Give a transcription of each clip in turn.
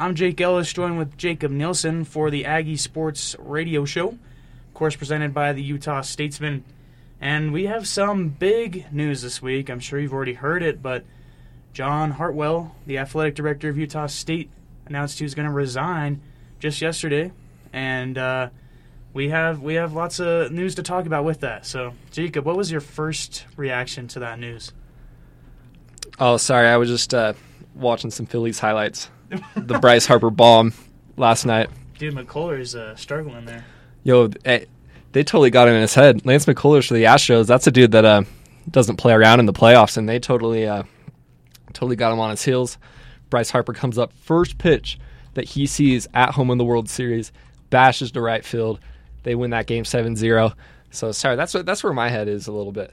I'm Jake Ellis, joined with Jacob Nielsen for the Aggie Sports Radio Show, of course, presented by the Utah Statesman. And we have some big news this week. I'm sure you've already heard it, but John Hartwell, the athletic director of Utah State, announced he was going to resign just yesterday, and uh, we have we have lots of news to talk about with that. So, Jacob, what was your first reaction to that news? Oh, sorry, I was just uh, watching some Phillies highlights. The Bryce Harper bomb last night. Dude, McCullers uh, struggling there. Yo, they, they totally got him in his head. Lance McCullers for the Astros. That's a dude that uh, doesn't play around in the playoffs, and they totally uh, totally got him on his heels. Bryce Harper comes up first pitch that he sees at home in the World Series, bashes to right field. They win that game 7-0. So sorry, that's what that's where my head is a little bit.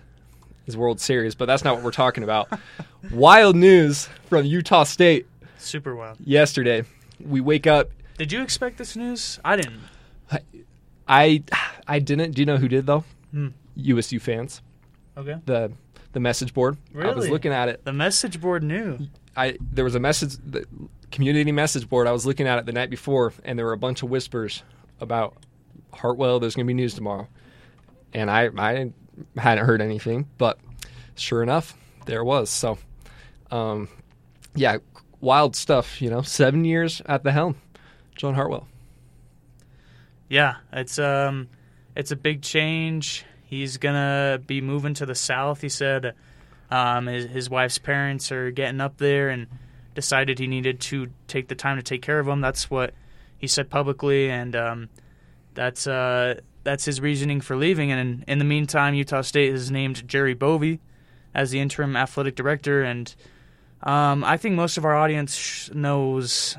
Is World Series, but that's not what we're talking about. Wild news from Utah State Super wild. yesterday. We wake up. Did you expect this news? I didn't. I I didn't. Do you know who did though? Hmm. USU fans. Okay. The the message board. Really? I was looking at it. The message board knew. I there was a message the community message board. I was looking at it the night before, and there were a bunch of whispers about Hartwell. There's going to be news tomorrow, and I I hadn't heard anything, but sure enough, there was. So, um, yeah, wild stuff. You know, seven years at the helm, John Hartwell. Yeah, it's um, it's a big change. He's gonna be moving to the south. He said, um, his, his wife's parents are getting up there and decided he needed to take the time to take care of them. That's what he said publicly, and um, that's uh, that's his reasoning for leaving. And in, in the meantime, Utah State has named Jerry Bovee as the interim athletic director, and um, I think most of our audience knows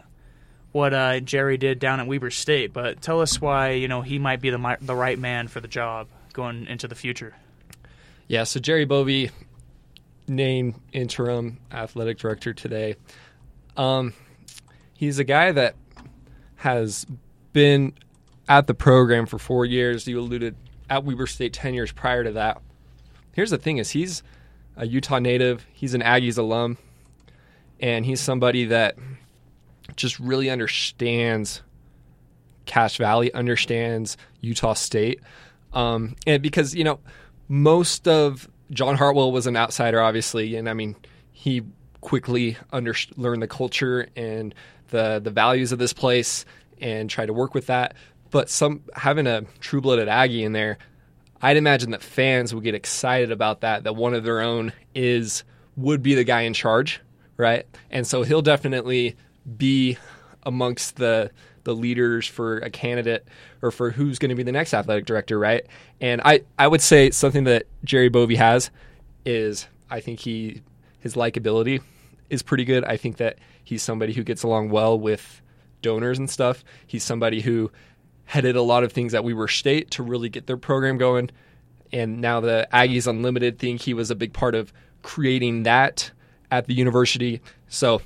what uh, Jerry did down at Weber State, but tell us why you know he might be the the right man for the job going into the future. Yeah, so Jerry Bovee named interim athletic director today. Um, he's a guy that has been at the program for four years. You alluded at Weber State ten years prior to that. Here's the thing: is he's a Utah native. He's an Aggies alum, and he's somebody that just really understands Cache Valley, understands Utah State, um, and because you know most of John Hartwell was an outsider, obviously, and I mean he quickly under- learned the culture and the the values of this place and tried to work with that. But some having a true blooded Aggie in there, I'd imagine that fans would get excited about that. That one of their own is would be the guy in charge, right? And so he'll definitely be amongst the the leaders for a candidate or for who's going to be the next athletic director, right? And I I would say something that Jerry Bovee has is I think he his likability is pretty good. I think that he's somebody who gets along well with donors and stuff. He's somebody who headed a lot of things at Weber State to really get their program going. And now the Aggies Unlimited thing, he was a big part of creating that at the university. So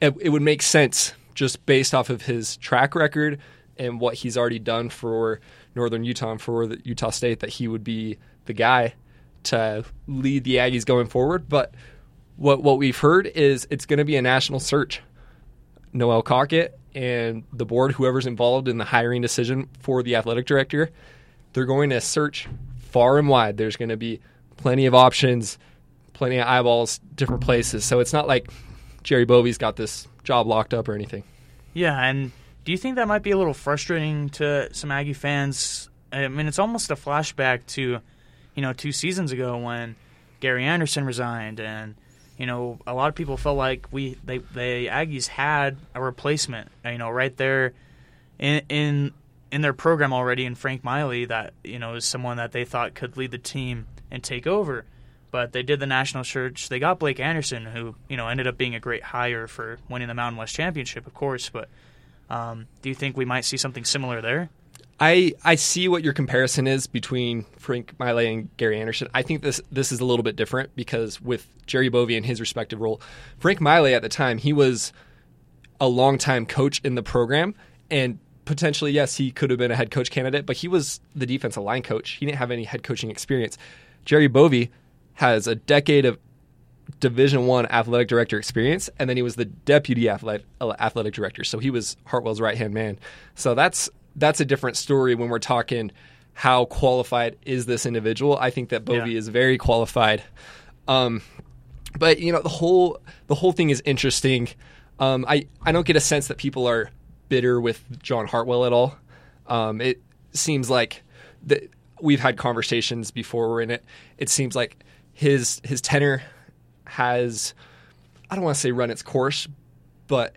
it, it would make sense just based off of his track record and what he's already done for Northern Utah and for Utah State that he would be the guy to lead the Aggies going forward. But what what we've heard is it's going to be a national search. Noelle Cockett and the board, whoever's involved in the hiring decision for the athletic director, they're going to search far and wide. There's going to be plenty of options, plenty of eyeballs, different places. So it's not like Jerry Bovee's got this job locked up or anything. Yeah, and do you think that might be a little frustrating to some Aggie fans? I mean, it's almost a flashback to, you know, two seasons ago when Gary Anderson resigned, and you know, a lot of people felt like we they the Aggies had a replacement, you know, right there in in in their program already in Frank Maile that you know is someone that they thought could lead the team and take over. But they did the national search. They got Blake Anderson, who you know ended up being a great hire for winning the Mountain West Championship, of course. But um, do you think we might see something similar there? I I see what your comparison is between Frank Maile and Gary Anderson. I think this this is a little bit different because with Jerry Bovee in his respective role, Frank Maile at the time he was a longtime coach in the program and potentially yes he could have been a head coach candidate, but he was the defensive line coach. He didn't have any head coaching experience. Jerry Bovee has a decade of Division One athletic director experience, and then he was the deputy athletic athletic director. So he was Hartwell's right hand man. So that's that's a different story when we're talking how qualified is this individual. I think that Bovee Yeah. is very qualified. Um, but you know the whole the whole thing is interesting. Um, I I don't get a sense that people are bitter with John Hartwell at all. Um, it seems like that we've had conversations before we're in it. It seems like his his tenor has I don't want to say run its course, but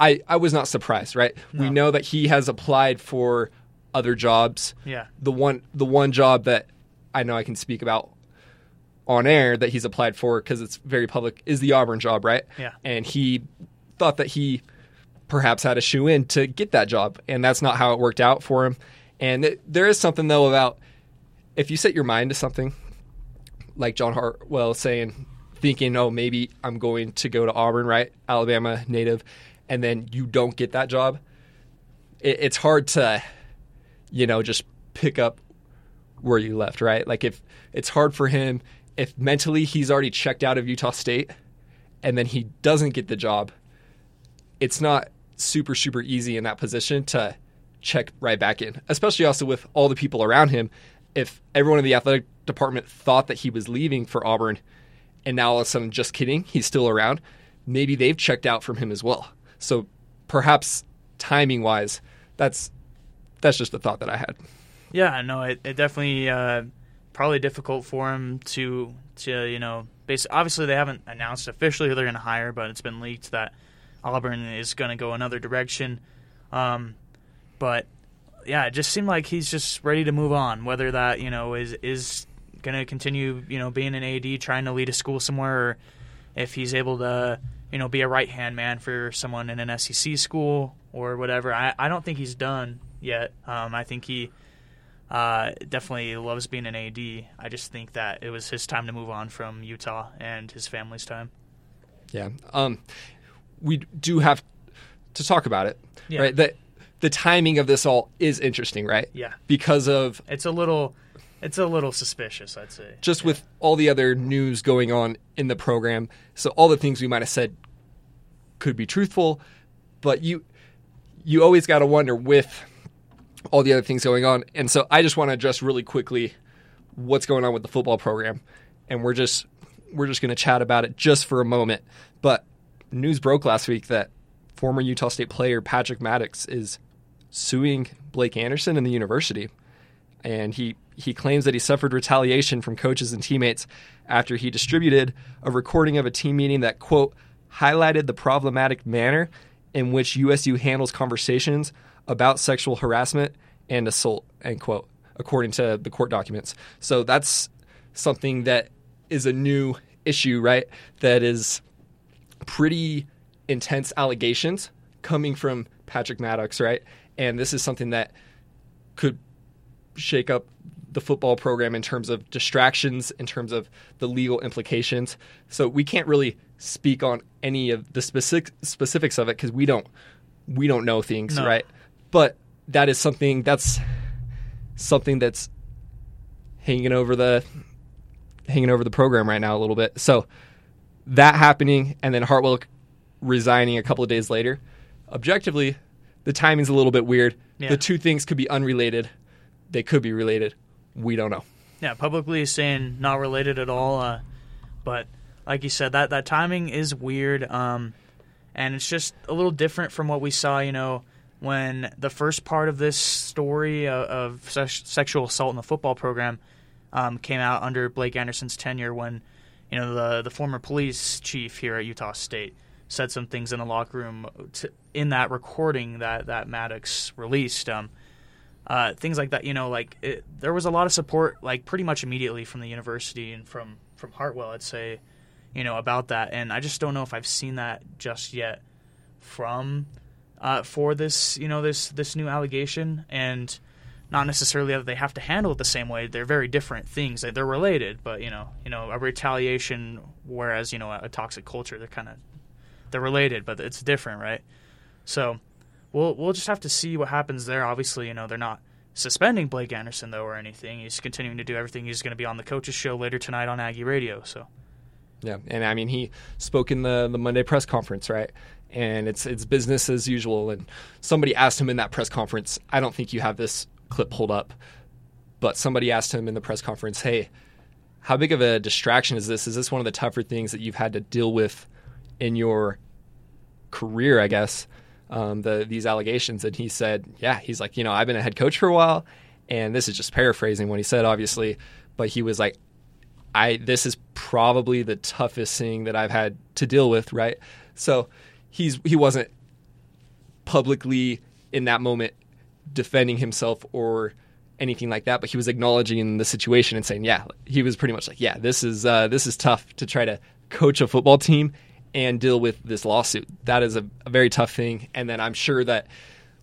I I was not surprised. Right, we know that he has applied for other jobs. Yeah. The one the one job that I know I can speak about on air that he's applied for because it's very public is the Auburn job, right? Yeah. And he thought that he perhaps had a shoe in to get that job, and that's not how it worked out for him. And it, there is something though about if you set your mind to something, like John Hartwell saying, thinking, oh, maybe I'm going to go to Auburn, right? Alabama native, and then you don't get that job. It, it's hard to, you know, just pick up where you left, right? Like if it's hard for him, if mentally he's already checked out of Utah State and then he doesn't get the job, it's not super, super easy in that position to check right back in, especially also with all the people around him. If everyone in the athletic department thought that he was leaving for Auburn and now all of a sudden, just kidding, he's still around, maybe they've checked out from him as well. So perhaps timing wise, that's that's just a thought that I had. Yeah, no, it, it definitely uh, probably difficult for him to to you know. Base, obviously, they haven't announced officially who they're going to hire, but it's been leaked that Auburn is going to go another direction. Um, but yeah, it just seemed like he's just ready to move on. Whether that you know is is going to continue you know being an AD trying to lead a school somewhere, or if he's able to you know be a right hand man for someone in an SEC school or whatever. I, I don't think he's done yet. Um, I think he uh, definitely loves being an AD. I just think that it was his time to move on from Utah and his family's time. Yeah. Um, we do have to talk about it, Yeah. right? That the timing of this all is interesting, right? Yeah, Because of it's a little, it's a little suspicious, I'd say. just with all the other news going on in the program. So all the things we might have said could be truthful, but you you always got to wonder with all the other things going on. And so I just want to address really quickly what's going on with the football program, and we're just we're just going to chat about it just for a moment. But news broke last week that former Utah State player Patrick Maddox is suing Blake Anderson and the university and he he claims that he suffered retaliation from coaches and teammates after he distributed a recording of a team meeting that quote highlighted the problematic manner in which USU handles conversations about sexual harassment and assault end quote according to the court documents. So that's something that is a new issue right? That is pretty intense allegations coming from Patrick Maddox right? And this is something that could shake up the football program in terms of distractions, in terms of the legal implications. So we can't really speak on any of the specific specifics of it because we don't we don't know things, No. right? But that is something that's something that's hanging over the hanging over the program right now a little bit. So that happening and then Hartwell resigning a couple of days later. Objectively, the timing's a little bit weird. Yeah. The two things could be unrelated. They could be related. We don't know. Yeah, publicly saying not related at all. Uh, but like you said, that that timing is weird. Um, and it's just a little different from what we saw. You know, when the first part of this story of, of sex- sexual assault in the football program um, came out under Blake Anderson's tenure, when you know the the former police chief here at Utah State said some things in the locker room to, in that recording that that Maddox released. Um, uh, things like that. You know, like it, there was a lot of support, like pretty much immediately from the university and from from Hartwell, I'd say, you know, about that. And I just don't know if I've seen that just yet from uh, for this, you know, this this new allegation, and not necessarily that they have to handle it the same way. They're very different things. They- They're related, but you know, you know, a retaliation, whereas you know, a, a toxic culture, they're kind of they're related, but it's different, right? So we'll we'll just have to see what happens there. Obviously, you know they're not suspending Blake Anderson though or anything. He's continuing to do everything. He's going to be on the coaches show later tonight on Aggie Radio. So Yeah, and I mean he spoke in the the Monday press conference, right? And it's it's business as usual. And somebody asked him in that press conference. I don't think you have this clip pulled up, but somebody asked him in the press conference, "Hey, how big of a distraction is this? Is this one of the tougher things that you've had to deal with in your career? I guess um, the these allegations." And he said, "Yeah." He's like, "You know, I've been a head coach for a while." And this is just paraphrasing what he said, obviously, but he was like, I this is probably the toughest thing that I've had to deal with, right? So he's he wasn't publicly in that moment defending himself or anything like that, but he was acknowledging the situation and saying, yeah, he was pretty much like, yeah, this is uh, this is tough to try to coach a football team and deal with this lawsuit. That is a, a very tough thing, and then I'm sure that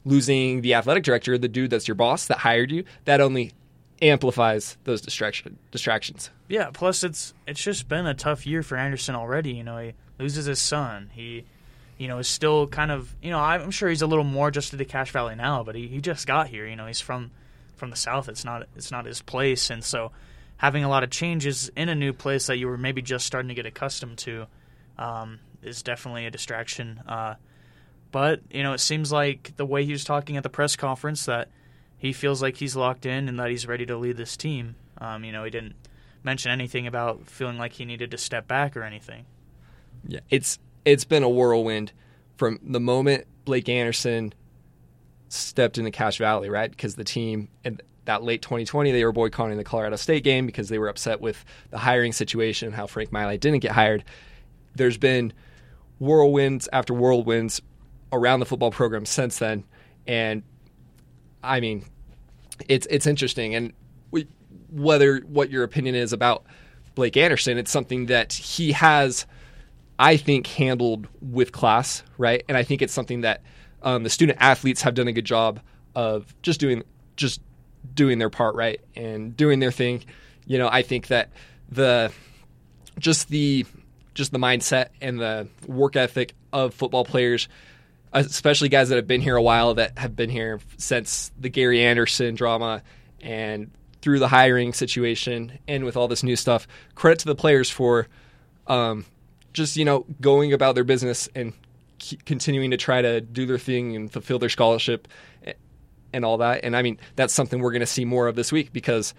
losing the athletic director, the dude that's your boss that hired you, that only amplifies those distraction distractions. Yeah. Plus, it's it's just been a tough year for Anderson already. You know, he loses his son. He, you know, is still kind of you know I'm sure he's a little more adjusted to Cache Valley now, but he, he just got here. You know, he's from from the south. It's not it's not his place, and so having a lot of changes in a new place that you were maybe just starting to get accustomed to um, is definitely a distraction. Uh, but you know, it seems like the way he was talking at the press conference that he feels like he's locked in and that he's ready to lead this team. Um, you know, he didn't mention anything about feeling like he needed to step back or anything. Yeah, it's it's been a whirlwind from the moment Blake Anderson stepped into Cache Valley, right? Because the team in that late 2020 they were boycotting the Colorado State game because they were upset with the hiring situation and how Frank Maile didn't get hired. There's been whirlwinds after whirlwinds around the football program since then, and I mean, it's it's interesting, and we, whether what your opinion is about Blake Anderson, it's something that he has, I think, handled with class, right? And I think it's something that um, the student athletes have done a good job of just doing just doing their part right and doing their thing. You know, I think that the just the just the mindset and the work ethic of football players especially guys that have been here a while that have been here since the Gary Anderson drama and through the hiring situation and with all this new stuff. Credit to the players for um, just you know going about their business and continuing to try to do their thing and fulfill their scholarship and all that. And I mean that's something we're going to see more of this week because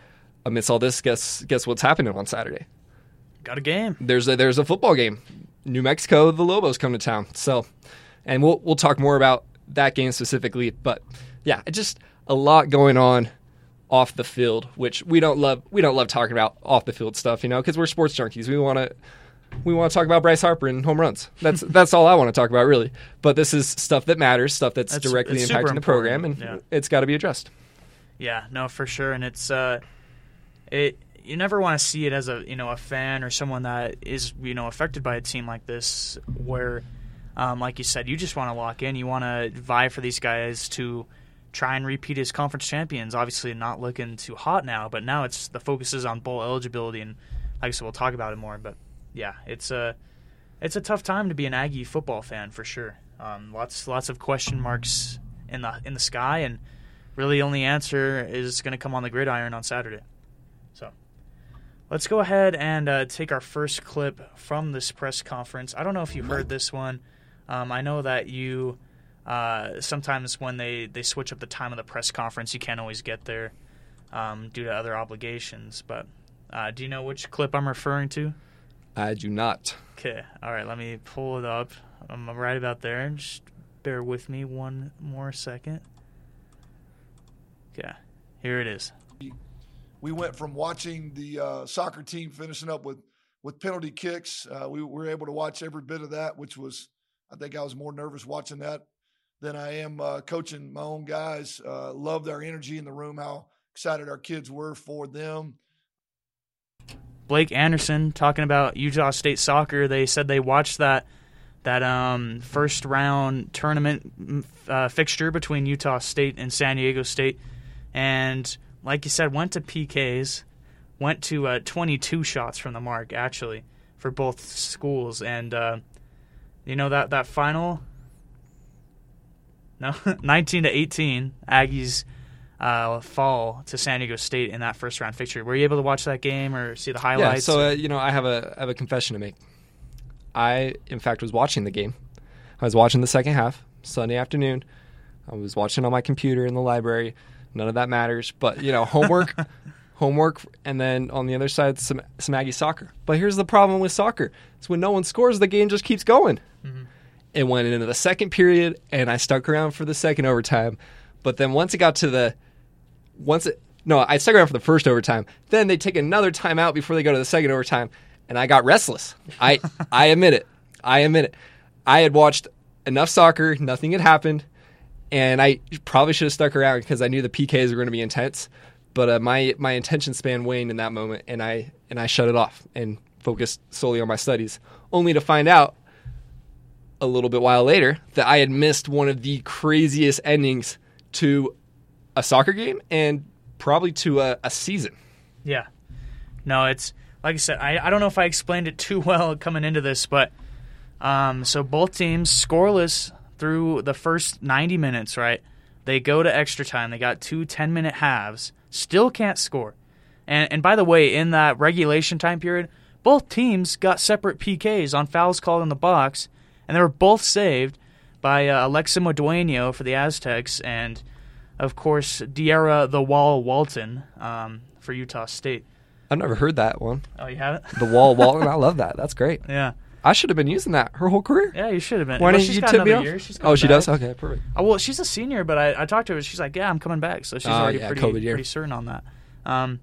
amidst all this, guess guess what's happening on Saturday? Got a game. There's a there's a football game. New Mexico, the Lobos come to town. So and we'll we'll talk more about that game specifically. But yeah, just a lot going on off the field, which we don't love. We don't love talking about off the field stuff, you know, because we're sports junkies. We want to we want to talk about Bryce Harper and home runs. That's that's all I want to talk about, really. But this is stuff that matters, stuff that's, that's directly impacting the program, and yeah. it's got to be addressed. Yeah, no, for sure, and it's uh, it. You never want to see it as a you know a fan or someone that is you know affected by a team like this, where um, like you said, you just want to lock in. You want to vie for these guys to try and repeat as conference champions. Obviously, not looking too hot now, but now it's the focus is on bowl eligibility, and like I said, we'll talk about it more. But yeah, it's a it's a tough time to be an Aggie football fan for sure. Um, lots lots of question marks in the in the sky, and really, only answer is going to come on the gridiron on Saturday. So. Let's go ahead and uh, take our first clip from this press conference. I don't know if you heard this one. Um, I know that you uh, sometimes when they, they switch up the time of the press conference, you can't always get there um, due to other obligations. But uh, do you know which clip I'm referring to? I do not. Okay. All right. Let me pull it up. I'm right about there. Just bear with me one more second. Okay. Here it is. We went from watching the uh, soccer team finishing up with with penalty kicks. Uh, we were able to watch every bit of that, which was I think I was more nervous watching that than I am uh, coaching my own guys. Uh, loved our energy in the room, how excited our kids were for them. Blake Anderson talking about Utah State soccer. They said they watched that that um, first round tournament uh, fixture between Utah State and San Diego State, and like you said, went to PKs, went to uh, 22 shots from the mark actually for both schools, and uh, you know that that final no 19 to 18 Aggies uh, fall to San Diego State in that first round fixture. Were you able to watch that game or see the highlights? Yeah, so uh, you know, I have a I have a confession to make. I, in fact, was watching the game. I was watching the second half Sunday afternoon. I was watching on my computer in the library. None of that matters, but you know, homework, homework, and then on the other side, some some Aggie soccer. But here's the problem with soccer: it's when no one scores, the game just keeps going. Mm-hmm. It went into the second period, and I stuck around for the second overtime. But then once it got to the once it no, I stuck around for the first overtime. Then they take another timeout before they go to the second overtime, and I got restless. I I admit it. I admit it. I had watched enough soccer, nothing had happened, and I probably should have stuck around because I knew the PKs were going to be intense. But uh, my my attention span waned in that moment, and I and I shut it off and focused solely on my studies, only to find out a little bit while later that I had missed one of the craziest endings to a soccer game and probably to a, a season. Yeah. No, it's like I said, I, I don't know if I explained it too well coming into this, but um, so both teams scoreless through the first 90 minutes, right? They go to extra time. They got two 10 minute halves, still can't score. And, and by the way, in that regulation time period, both teams got separate PKs on fouls called in the box, and they were both saved by uh, Alexa Modueno for the Aztecs and, of course, Diarra the Wall Walton um, for Utah State. I've never heard that one. Oh, you haven't? The wall Walton. I love that. That's great. Yeah, I should have been using that her whole career. yeah, you should have been. Why well, didn't you tip me off? year. Oh, she does. Okay, perfect. Oh, well, she's a senior, but I, I talked to her. She's like, "Yeah, I'm coming back." So she's Oh, already yeah, pretty pretty certain on that. Um,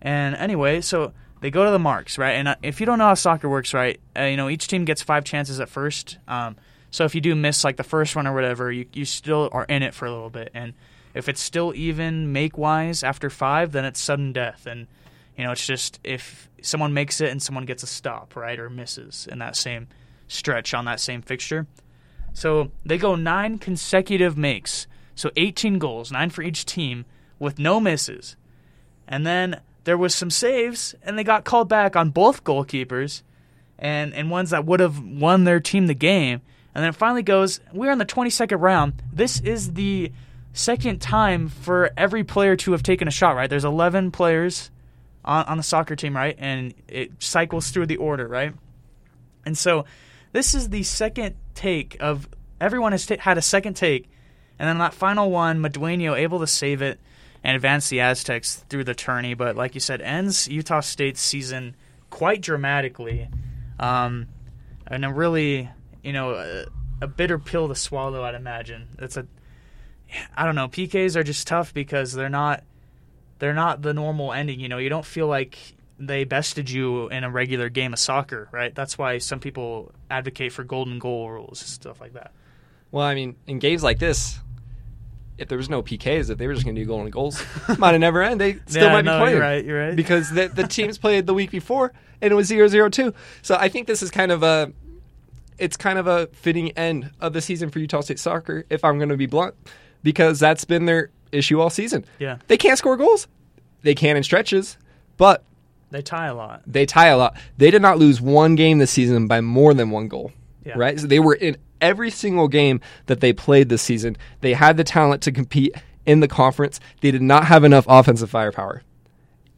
and anyway, so they go to the marks, right? And uh, if you don't know how soccer works, right, uh, you know each team gets five chances at first. Um, so if you do miss like the first one or whatever, you you still are in it for a little bit. And if it's still even make wise after five, then it's sudden death. And you know it's just if someone makes it and someone gets a stop, right, or misses in that same stretch on that same fixture. So they go nine consecutive makes. So 18 goals, nine for each team, with no misses. And then there was some saves, and they got called back on both goalkeepers, and and ones that would have won their team the game. And then it finally goes. We're in the 22nd round. This is the second time for every player to have taken a shot. Right? There's 11 players on on the soccer team, right? And it cycles through the order, right? And so this is the second take of everyone has ta had a second take, and then that final one, Medueno able to save it and advance the Aztecs through the tourney. But like you said, ends Utah State's season quite dramatically, um, and a really you know a, a bitter pill to swallow. I'd imagine it's a I don't know. PKs are just tough because they're not they're not the normal ending. You know, you don't feel like they bested you in a regular game of soccer, right? That's why some people advocate for golden goal rules and stuff like that. Well, I mean, in games like this, if there was no PKs, if they were just going to do golden goals, might have never end. They still Yeah, might be no, playing. you're right, you're right. Because the, the teams played the week before and it was 0-0-2. So I think this is kind of a it's kind of a fitting end of the season for Utah State soccer, if I'm going to be blunt, because that's been their issue all season. Yeah. They can't score goals. They can in stretches, but They tie a lot. they tie a lot. They did not lose one game this season by more than one goal. Yeah. Right? So they were in every single game that they played this season. They had the talent to compete in the conference. They did not have enough offensive firepower.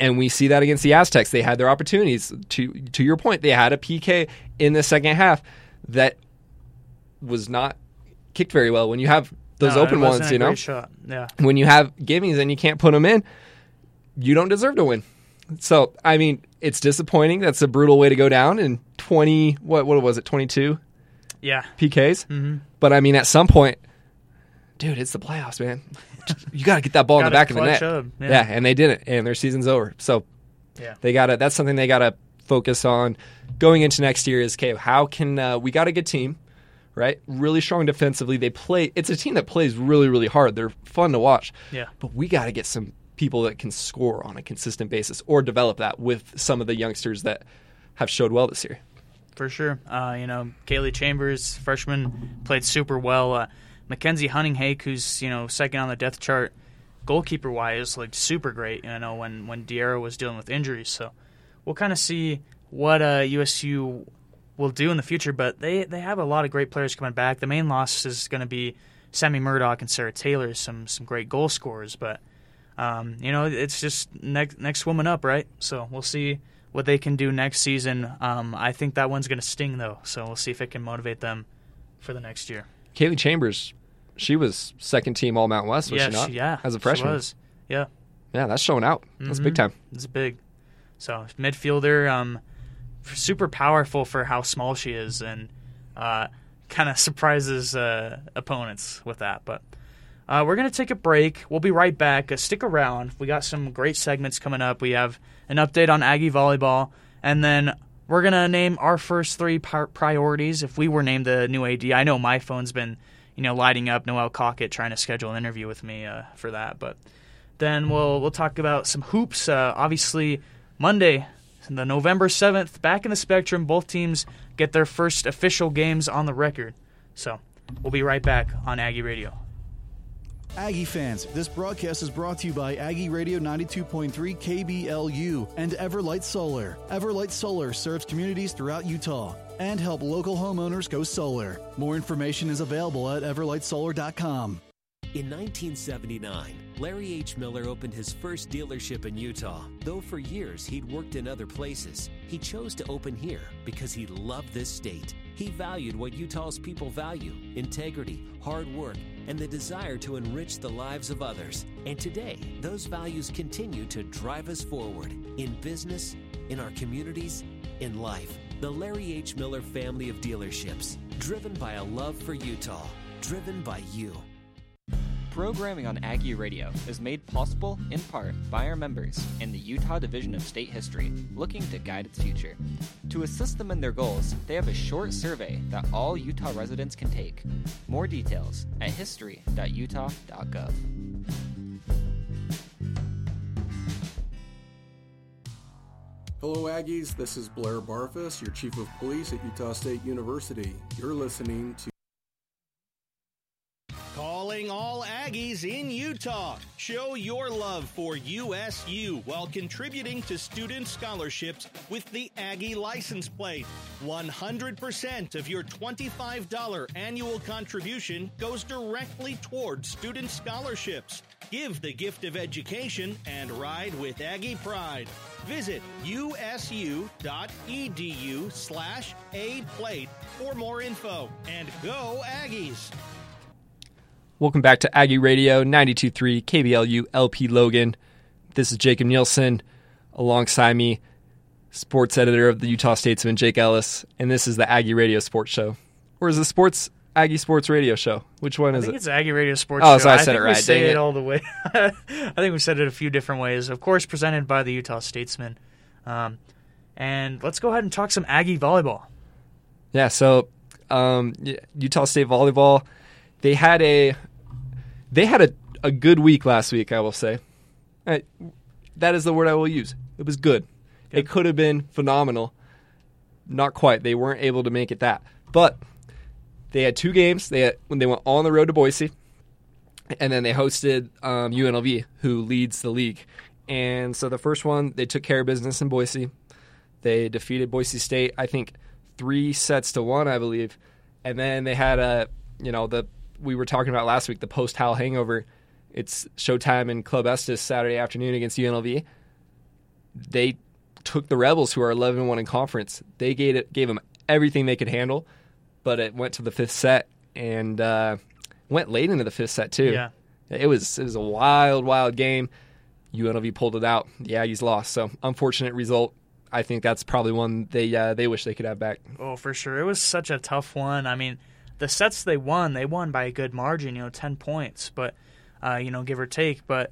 And we see that against the Aztecs. They had their opportunities. To to your point, they had a PK in the second half that was not kicked very well. When you have those No, open ones, you know. Yeah. when you have gimmies and you can't put them in, you don't deserve to win. So, I mean, it's disappointing. That's a brutal way to go down in 20, what, what was it, 22 Yeah. PKs? Mm-hmm. But I mean, at some point, dude, it's the playoffs, man. you got to get that ball in the back of the net. Yeah. yeah. and they didn't, and their season's over. So, Yeah. they got to, that's something they got to focus on going into next year is, okay, how can, uh, we got a good team, right? Really strong defensively. They play, it's a team that plays really, really hard. They're fun to watch Yeah. but we got to get some people that can score on a consistent basis or develop that with some of the youngsters that have showed well this year. For sure. Uh, you know, Kaylee Chambers, freshman, played super well. Uh, Mackenzie Hunninghake, who's, you know, second on the depth chart, goalkeeper wise, looked super great, you know, when, when Diarra was dealing with injuries. So we'll kind of see what uh, USU will do in the future, but they, they have a lot of great players coming back. The main loss is going to be Sammy Murdoch and Sarah Taylor, some some great goal scorers, but um, you know, it's just next next woman up, right? So we'll see what they can do next season. Um, I think that one's going to sting though, so we'll see if it can motivate them for the next year. Kaylee Chambers, she was second team All Mountain West, was yeah, she not? she- yeah, as a freshman. was. Yeah, Yeah, that's showing out. That's big Mhm. time. It's big. So midfielder, um, super powerful for how small she is, and uh, kind of surprises uh, opponents with that. But uh, we're gonna take a break. We'll be right back. Uh, stick around. We got some great segments coming up. We have an update on Aggie volleyball, and then we're gonna name our first three priorities. If we were named the new AD, I know my phone's been you know lighting up. Noelle Cockett trying to schedule an interview with me uh, for that, but. Then we'll we'll talk about some hoops. Uh, obviously, Monday, the November seventh, back in the Spectrum. Both teams get their first official games on the record. So we'll be right back on Aggie Radio. Aggie fans, this broadcast is brought to you by Aggie Radio 92.3 KBLU and Everlight Solar. Everlight Solar serves communities throughout Utah and help local homeowners go solar. More information is available at everlightsolar.com. In 1979, Larry H. Miller opened his first dealership in Utah. Though for years he'd worked in other places, he chose to open here because he loved this state. He valued what Utah's people value integrity, hard work, and the desire to enrich the lives of others. And today, those values continue to drive us forward in business, in our communities, in life. The Larry H. Miller family of dealerships, driven by a love for Utah, driven by you. Programming on Aggie Radio is made possible in part by our members in the Utah Division of State History, looking to guide its future. To assist them in their goals, they have a short survey that all Utah residents can take. More details at history.utah.gov. Hello, Aggies. This is Blair Barfuss, your Chief of Police at Utah State University. You're listening to Aggies in Utah. Show your love for USU while contributing to student scholarships with the Aggie license plate. 100% of your $25 annual contribution goes directly toward student scholarships. Give the gift of education and ride with Aggie Pride. Visit usu.edu slash A plate for more info. And go Aggies! Welcome back to Aggie Radio 92.3 KBLU LP Logan. This is Jacob Nielsen. Alongside me, sports editor of the Utah Statesman, Jake Ellis. And this is the Aggie Radio Sports Show. Or is it Sports Aggie Sports Radio Show? Which one I is think it? it's Aggie Radio Sports. Oh, Show. so I said think it We right. say Dang it it. all the way. I think we said it a few different ways. Of course, presented by the Utah Statesman. Um, and let's go ahead and talk some Aggie volleyball. Yeah, so um, Utah State volleyball, they had a they had a, a good week last week. I will say, Uh, that is the word I will use. It was good. It could have been phenomenal. Not quite. They weren't able to make it that, but they had two games. They had, when they went on the road to Boise, and then they hosted um, UNLV, who leads the league. And so the first one, they took care of business in Boise. They defeated Boise State, I think, three sets to one, I believe. And then they had a, you know, the we were talking about last week, the post Hal hangover. It's showtime in Club Estes Saturday afternoon against UNLV. They took the Rebels, who are 11 1 in conference. They gave it, gave them everything they could handle, but it went to the fifth set and uh, went late into the fifth set too. Yeah. It was it was a wild, wild game. UNLV pulled it out. The Aggies lost. So unfortunate result. I think that's probably one they uh, they wish they could have back. Oh, for sure. It was such a tough one. I mean, the sets they won, they won by a good margin, you know, 10 points, but, uh, you know, give or take. But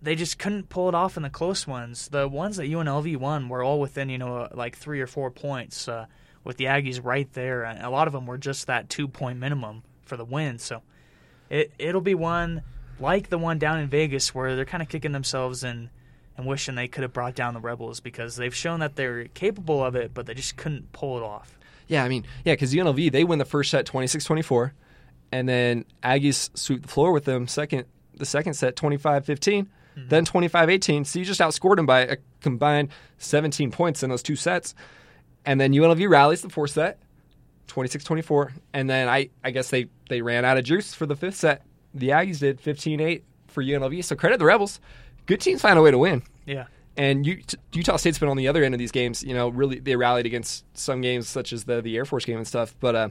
they just couldn't pull it off in the close ones. The ones that UNLV won were all within, you know, like three or four points, uh, with the Aggies right there. And a lot of them were just that two point minimum for the win. So it, it'll be one like the one down in Vegas where they're kind of kicking themselves and, and wishing they could have brought down the Rebels because they've shown that they're capable of it, but they just couldn't pull it off. Yeah, I mean, yeah, because UNLV they win the first set 26-24, and then Aggies sweep the floor with them second the second set 25-15, mm-hmm. then 25-18. So you just outscored them by a combined 17 points in those two sets, and then UNLV rallies the fourth set 26-24, and then I I guess they they ran out of juice for the fifth set. The Aggies did 15-8 for UNLV. So credit the Rebels. Good teams find a way to win. Yeah. And Utah State's been on the other end of these games. You know, really they rallied against some games such as the the Air Force game and stuff. But uh,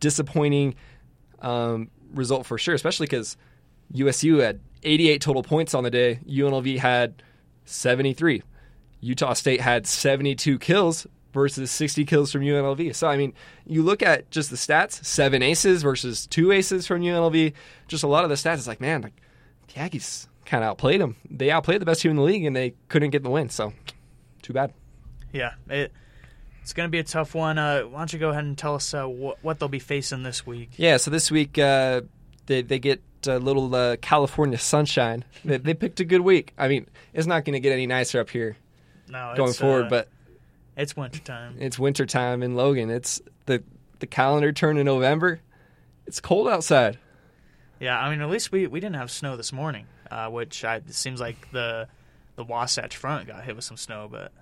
disappointing um, result for sure, especially because USU had 88 total points on the day. UNLV had 73. Utah State had 72 kills versus 60 kills from UNLV. So, I mean, you look at just the stats seven aces versus two aces from UNLV. Just a lot of the stats, it's like, man, like, the Aggies kind of outplayed them. They outplayed the best team in the league and they couldn't get the win. So, too bad. Yeah. It, it's going to be a tough one. Uh, why don't you go ahead and tell us uh, what, what they'll be facing this week? Yeah, so this week uh, they, they get a little uh, California sunshine. They, they picked a good week. I mean, it's not going to get any nicer up here No, going forward, uh, but it's wintertime. it's wintertime in Logan. It's the the calendar turned to November. It's cold outside. Yeah, I mean, at least we, we didn't have snow this morning, uh, which I, it seems like the the Wasatch Front got hit with some snow, but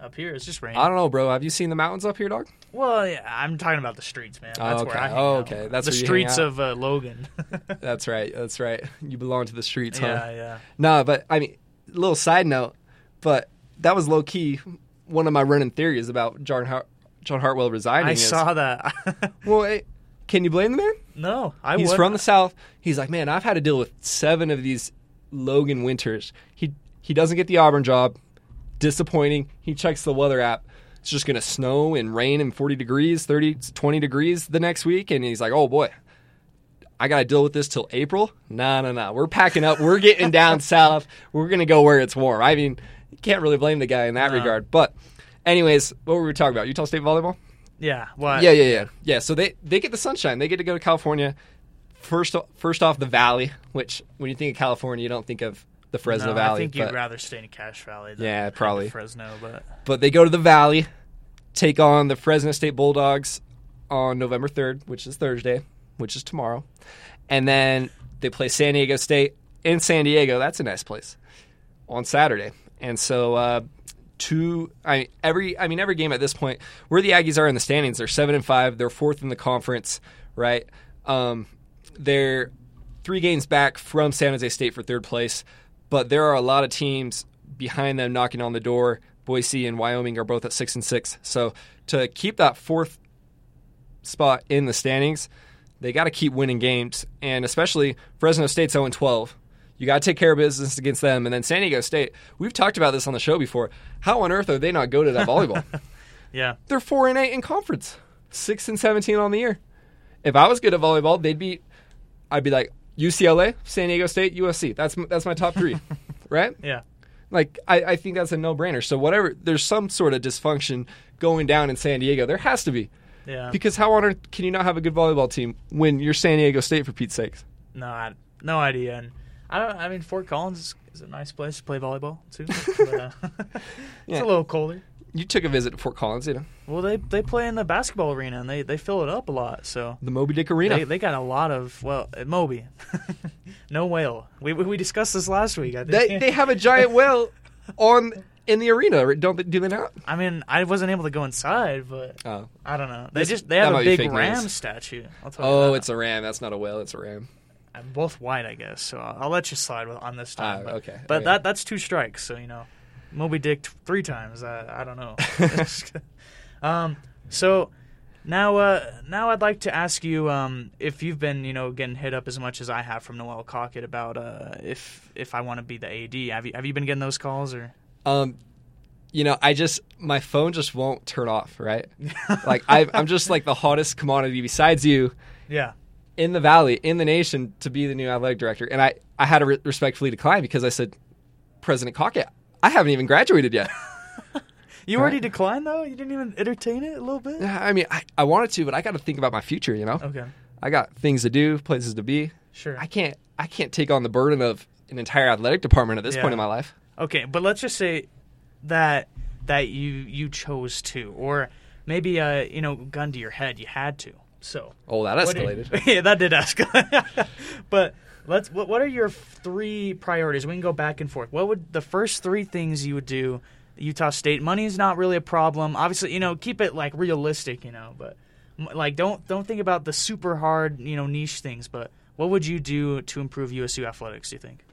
up here it's just rain. I don't know, bro. Have you seen the mountains up here, dog? Well, yeah, I'm talking about the streets, man. That's Oh, where okay. I hang Oh, out. okay. That's the where streets out. of uh, Logan. That's right. That's right. You belong to the streets, huh? yeah, yeah. No, but I mean, little side note, but that was low key one of my running theories about John Hart- John Hartwell resigning. I is- saw that. Well, hey, can you blame the man? no, I He's would. from the south. He's like, man, I've had to deal with seven of these Logan winters. He he doesn't get the Auburn job. Disappointing. He checks the weather app. It's just going to snow and rain and 40 degrees, 30, 20 degrees the next week. And he's like, oh boy, I got to deal with this till April? No, no, no. We're packing up. We're getting down south. We're going to go where it's warm. I mean, you can't really blame the guy in that No. regard. But, anyways, what were we talking about? Utah State volleyball? yeah, what? Yeah, yeah, yeah, yeah. So they they get the sunshine. They get to go to California. First, first off, the Valley. Which, when you think of California, you don't think of the Fresno No, Valley. I think you'd rather stay in Cache Valley. Than Yeah, probably. Fresno, but but they go to the Valley, take on the Fresno State Bulldogs on November third, which is Thursday, which is tomorrow, and then they play San Diego State in San Diego. That's a nice place on Saturday, and so. Uh, Two, I mean, every, I mean, every game at this point, where the Aggies are in the standings, they're seven and five. They're fourth in the conference, right? Um, they're three games back from San Jose State for third place, but there are a lot of teams behind them knocking on the door. Boise and Wyoming are both at six and six. So to keep that fourth spot in the standings, they got to keep winning games, and especially Fresno State's 0 12. You got to take care of business against them, and then San Diego State. We've talked about this on the show before. How on earth are they not good at volleyball? yeah, They're four and eight in conference, six and seventeen on the year. If I was good at volleyball, they'd be. I'd be like UCLA, San Diego State, USC. That's that's my top three, right? yeah, Like I, I think that's a no brainer. So whatever, there's some sort of dysfunction going down in San Diego. There has to be yeah. because how on earth can you not have a good volleyball team when you're San Diego State for Pete's sakes? no, I, no idea. And I don't. I mean, Fort Collins is, is a nice place to play volleyball too. But, uh, it's Yeah. a little colder. You took a visit to Fort Collins, you know, Well, they they play in the basketball arena and they, they fill it up a lot. So the Moby Dick Arena. they they got a lot of well, Moby, no whale. We we we discussed this last week. I think. they they have a giant whale on in the arena, don't they? Do they not? I mean, I wasn't able to go inside, but Oh, I don't know. They This- just they have a big ram news. statue. Oh, it's a ram. That's not a whale. It's a ram. I'm both white, I guess. So I'll, I'll let you slide with, on this time. Ah, but, okay, But okay. that that's two strikes. So you know, Moby Dick three times. I, I don't know. um. So now, uh, now I'd like to ask you um, if you've been, you know, getting hit up as much as I have from Noelle Cockett about uh, if if I want to be the AD. Have you have you been getting those calls or? Um, you know, I just my phone just won't turn off. Right? like I, I'm just like the hottest commodity besides you Yeah. in the valley, in the nation, to be the new athletic director. And I, I had to re- respectfully decline because I said, President Cockett, I haven't even graduated yet. You already declined though. You didn't even entertain it a little bit. Yeah, I mean, I, I wanted to, but I got to think about my future. You know, Okay. I got things to do, places to be. Sure. I can't, I can't take on the burden of an entire athletic department at this Yeah. point in my life. Okay, but let's just say that that you you chose to, or maybe uh you know gun to your head, you had to. So Oh, that did- escalated. yeah, that did escalate. but let's. What, what are your three priorities? We can go back and forth. What would the first three things you would do? Utah State money is not really a problem. Obviously, you know, keep it like realistic, you know, but like don't don't think about the super hard, you know, niche things. But what would you do to improve USU athletics? Do you think?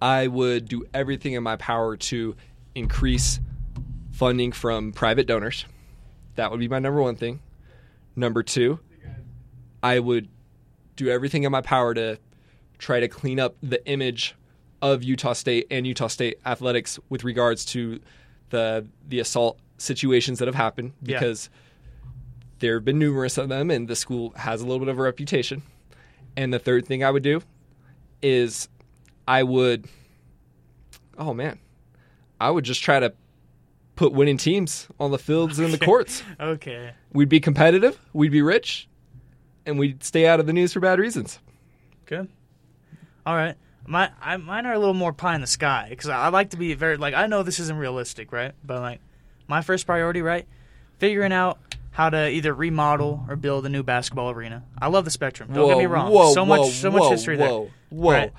I would do everything in my power to increase funding from private donors. That would be my number one thing. Number two, I would do everything in my power to try to clean up the image of Utah State and Utah State athletics with regards to the the assault situations that have happened Yeah. because there have been numerous of them and the school has a little bit of a reputation. And the third thing I would do is I would oh man. I would just try to put winning teams on the fields and the courts. Okay. We'd be competitive, we'd be rich, and we'd stay out of the news for bad reasons. Good. All right. My I, mine are a little more pie in the sky because I, I like to be very like I know this isn't realistic, right? But like my first priority, right? Figuring out how to either remodel or build a new basketball arena. I love the Spectrum. Don't get me wrong. Whoa, so whoa, much, so whoa, much history whoa, there. Whoa, Right.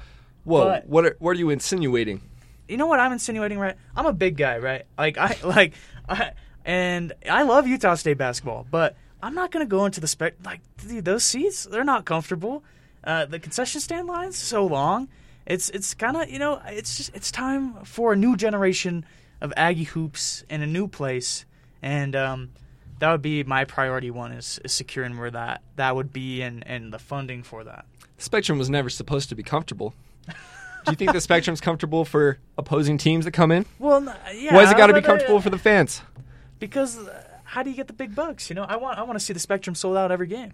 whoa! But- what are what are you insinuating? you know what I'm insinuating, right? I'm a big guy, right? Like I like I and I love Utah State basketball, but I'm not gonna go into the spec like dude, those seats, they're not comfortable. Uh, the concession stand lines so long. It's it's kind of you know it's just it's time for a new generation of Aggie hoops in a new place, and um, that would be my priority one is, is securing where that that would be and and the funding for that. The Spectrum was never supposed to be comfortable. Do you think the Spectrum's comfortable for opposing teams that come in? Well, yeah. Why has it got to be uh, comfortable for the fans? because uh, how do you get the big bucks? You know, I want I want to see the Spectrum sold out every game,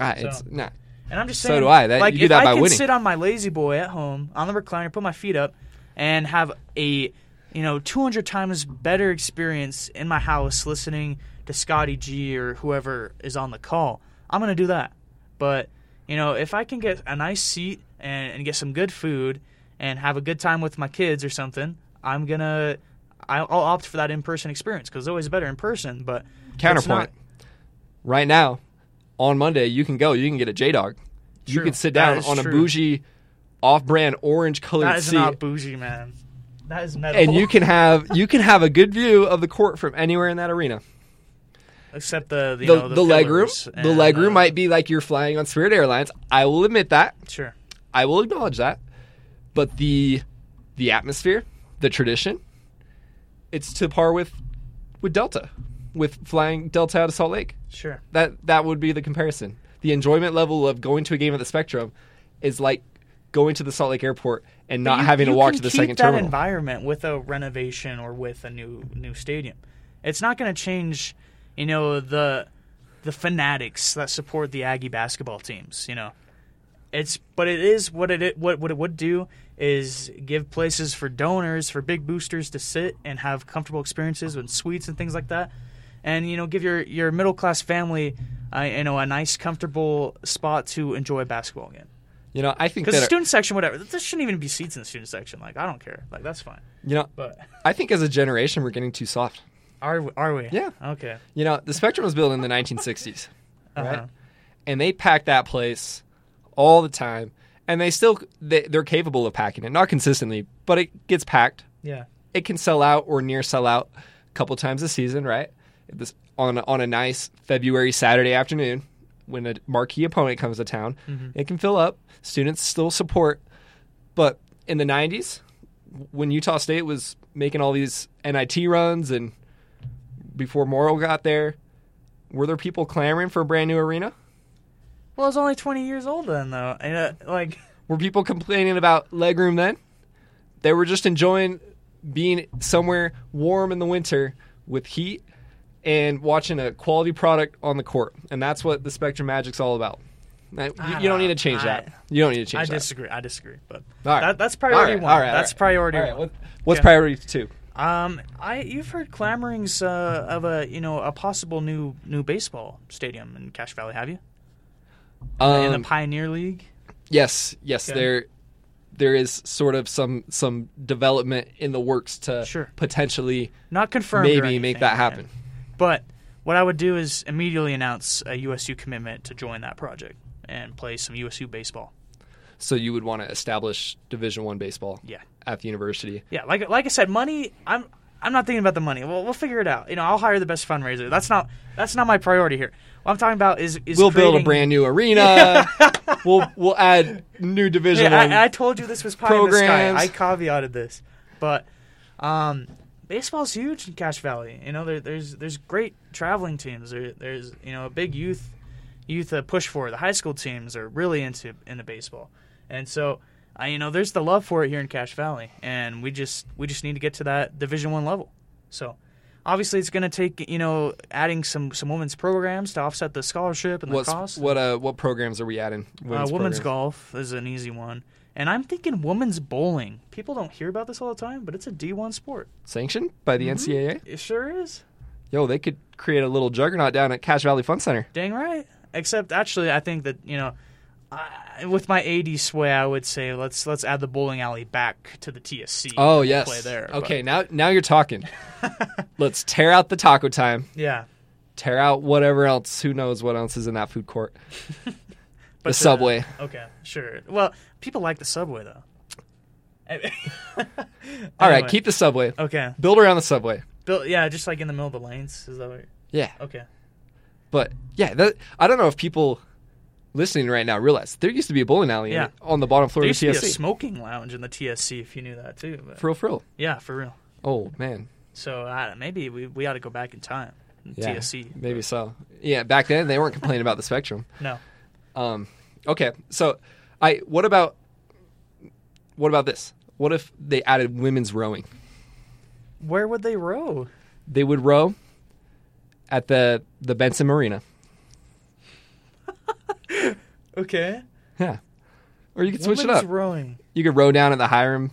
Ah, it's nah. And I'm just saying. So do I. That- like you do if that I by can winning. sit on my lazy boy at home on the recliner, put my feet up, and have a you know 200 times better experience in my house listening to Scotty G or whoever is on the call. I'm gonna do that, but you know if I can get a nice seat and, and get some good food and have a good time with my kids or something, I'm gonna. I'll I'll opt for that in-person experience because it's always better in person. But Counterpoint. not- Right now, on Monday, you can go. You can get a J Dog. You can sit down on a bougie, off-brand orange colored That is seat, not bougie, man. That is metal. and you can have you can have a good view of the court from anywhere in that arena. except the you The, know, the, the, leg room, the and, leg room uh, might be like you're flying on Spirit Airlines. I will admit that. sure. I will acknowledge that. But the the atmosphere, the tradition, it's to par with with Delta, with flying Delta out of Salt Lake. Sure. That that would be the comparison. The enjoyment level of going to a game at the Spectrum is like going to the Salt Lake Airport and not You- having to walk to the second that terminal. environment with a renovation or with a new new stadium. It's not going to change, you know, the the fanatics that support the Aggie basketball teams. You know, it's but it is what it what what it would do is give places for donors for big boosters to sit and have comfortable experiences with suites and things like that, and you know, give your your middle class family, uh, you know, a nice comfortable spot to enjoy a basketball game. you know, I think Because the student section, whatever, there shouldn't even be seats in the student section. Like, I don't care. Like, that's fine. you know, But I think as a generation we're getting too soft. are we, are we? Yeah. Okay. You know, the Spectrum was built in the 1960s, right? Uh-huh. And they pack that place all the time, and they still they, they're capable of packing it, not consistently, but it gets packed. Yeah. It can sell out or near sell out a couple times a season, right? This on on a nice February Saturday afternoon when a marquee opponent comes to town, it can fill up. Students still support, but in the 90s, when Utah State was making all these NIT runs and before Morrill got there, were there people clamoring for a brand new arena? Well, I was only 20 years old then, though. And, uh, like, Were people complaining about legroom then? They were just enjoying being somewhere warm in the winter with heat and watching a quality product on the court. And that's what the Spectrum Magic's all about. Now, You, don't don't need to change know. that. You don't need to I change that. disagree. I disagree. But right. that, that's priority right, one. all right, that's priority All right, one. what- what's Yeah. priority two? Um, I you've heard clamorings uh, of a you know a possible new new baseball stadium in Cache Valley, have you? in Um, the Pioneer League. yes, yes, Okay. there there is sort of some some development in the works to Sure. potentially Not confirmed. or maybe make that happen. But what I would do is immediately announce a USU commitment to join that project and play some USU baseball. So you would want to establish Division One baseball Yeah. at the university. Yeah, like like I said, money. I'm I'm not thinking about the money. Well, we'll figure it out. You know, I'll hire the best fundraiser. That's not that's not my priority here. What I'm talking about is is we'll build a brand new arena. we'll we'll add new division Yeah, one. I, I told you this was pie in the sky. I caveated this, but um, baseball's huge in Cache Valley. You know, there, there's there's great traveling teams. There, there's you know a big youth youth uh, push for it. The high school teams are really into into baseball, and so I you know there's the love for it here in Cache Valley, and we just we just need to get to that Division One level. So. Obviously, it's going to take you know adding some some women's programs to offset the scholarship and the What's, cost. what uh what programs are we adding? Uh, Women's women's programs? golf is an easy one. And I'm thinking women's bowling. People don't hear about this all the time, but it's a D1 sport. sanctioned by the Mm-hmm. NCAA. It sure is. Yo, they could create a little juggernaut down at Cache Valley Fun Center. Dang right. Except actually, I think that you know, I, with my AD sway, I would say let's let's add the bowling alley back to the TSC. Oh yes. play there. but- Okay, now now you're talking. Let's tear out the taco time. yeah, Tear out whatever else. Who knows what else is in that food court? but the subway. Okay, sure. Well, people like the subway though. All right, keep the subway. Okay, Build around the subway. Bill. Yeah, just like in the middle of the lanes. Is that what? Yeah, Okay. but yeah, that, I don't know if people listening right now realize there used to be a bowling alley Yeah. on the bottom floor There of used the to be a smoking lounge in the TSC if you knew that too. But Frill frill. yeah, for real. Oh man, So uh, maybe we we ought to go back in time. yeah, TSC. maybe so. Yeah, back then they weren't complaining about the spectrum. No. Um, okay, so I what about what about this? What if they added women's rowing? Where would they row? They would row at the the Benson Marina. Okay. Yeah, or you could switch Women's it up. rowing. You could row down at the Hyrum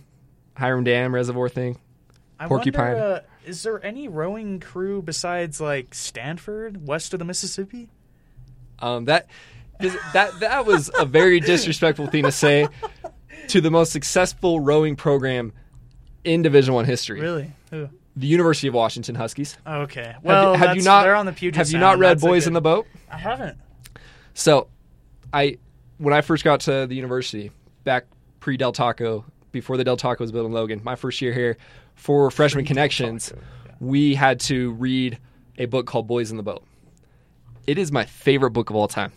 Hyrum Dam Reservoir thing. I Porcupine. wonder, uh, is there any rowing crew besides like Stanford, west of the Mississippi? Um, that that that was a very disrespectful thing to say to the most successful rowing program in Division One history. Really? Who? The University of Washington Huskies. Okay. Have you- Well, have, you not They're on the Puget Have you Sound. not read That's Boys good- in the Boat? I haven't. So, I when I first got to the university back pre Del Taco, before the Del Taco was built in Logan, my first year here for freshman connections, we had to read a book called Boys in the Boat. It is my favorite book of all time.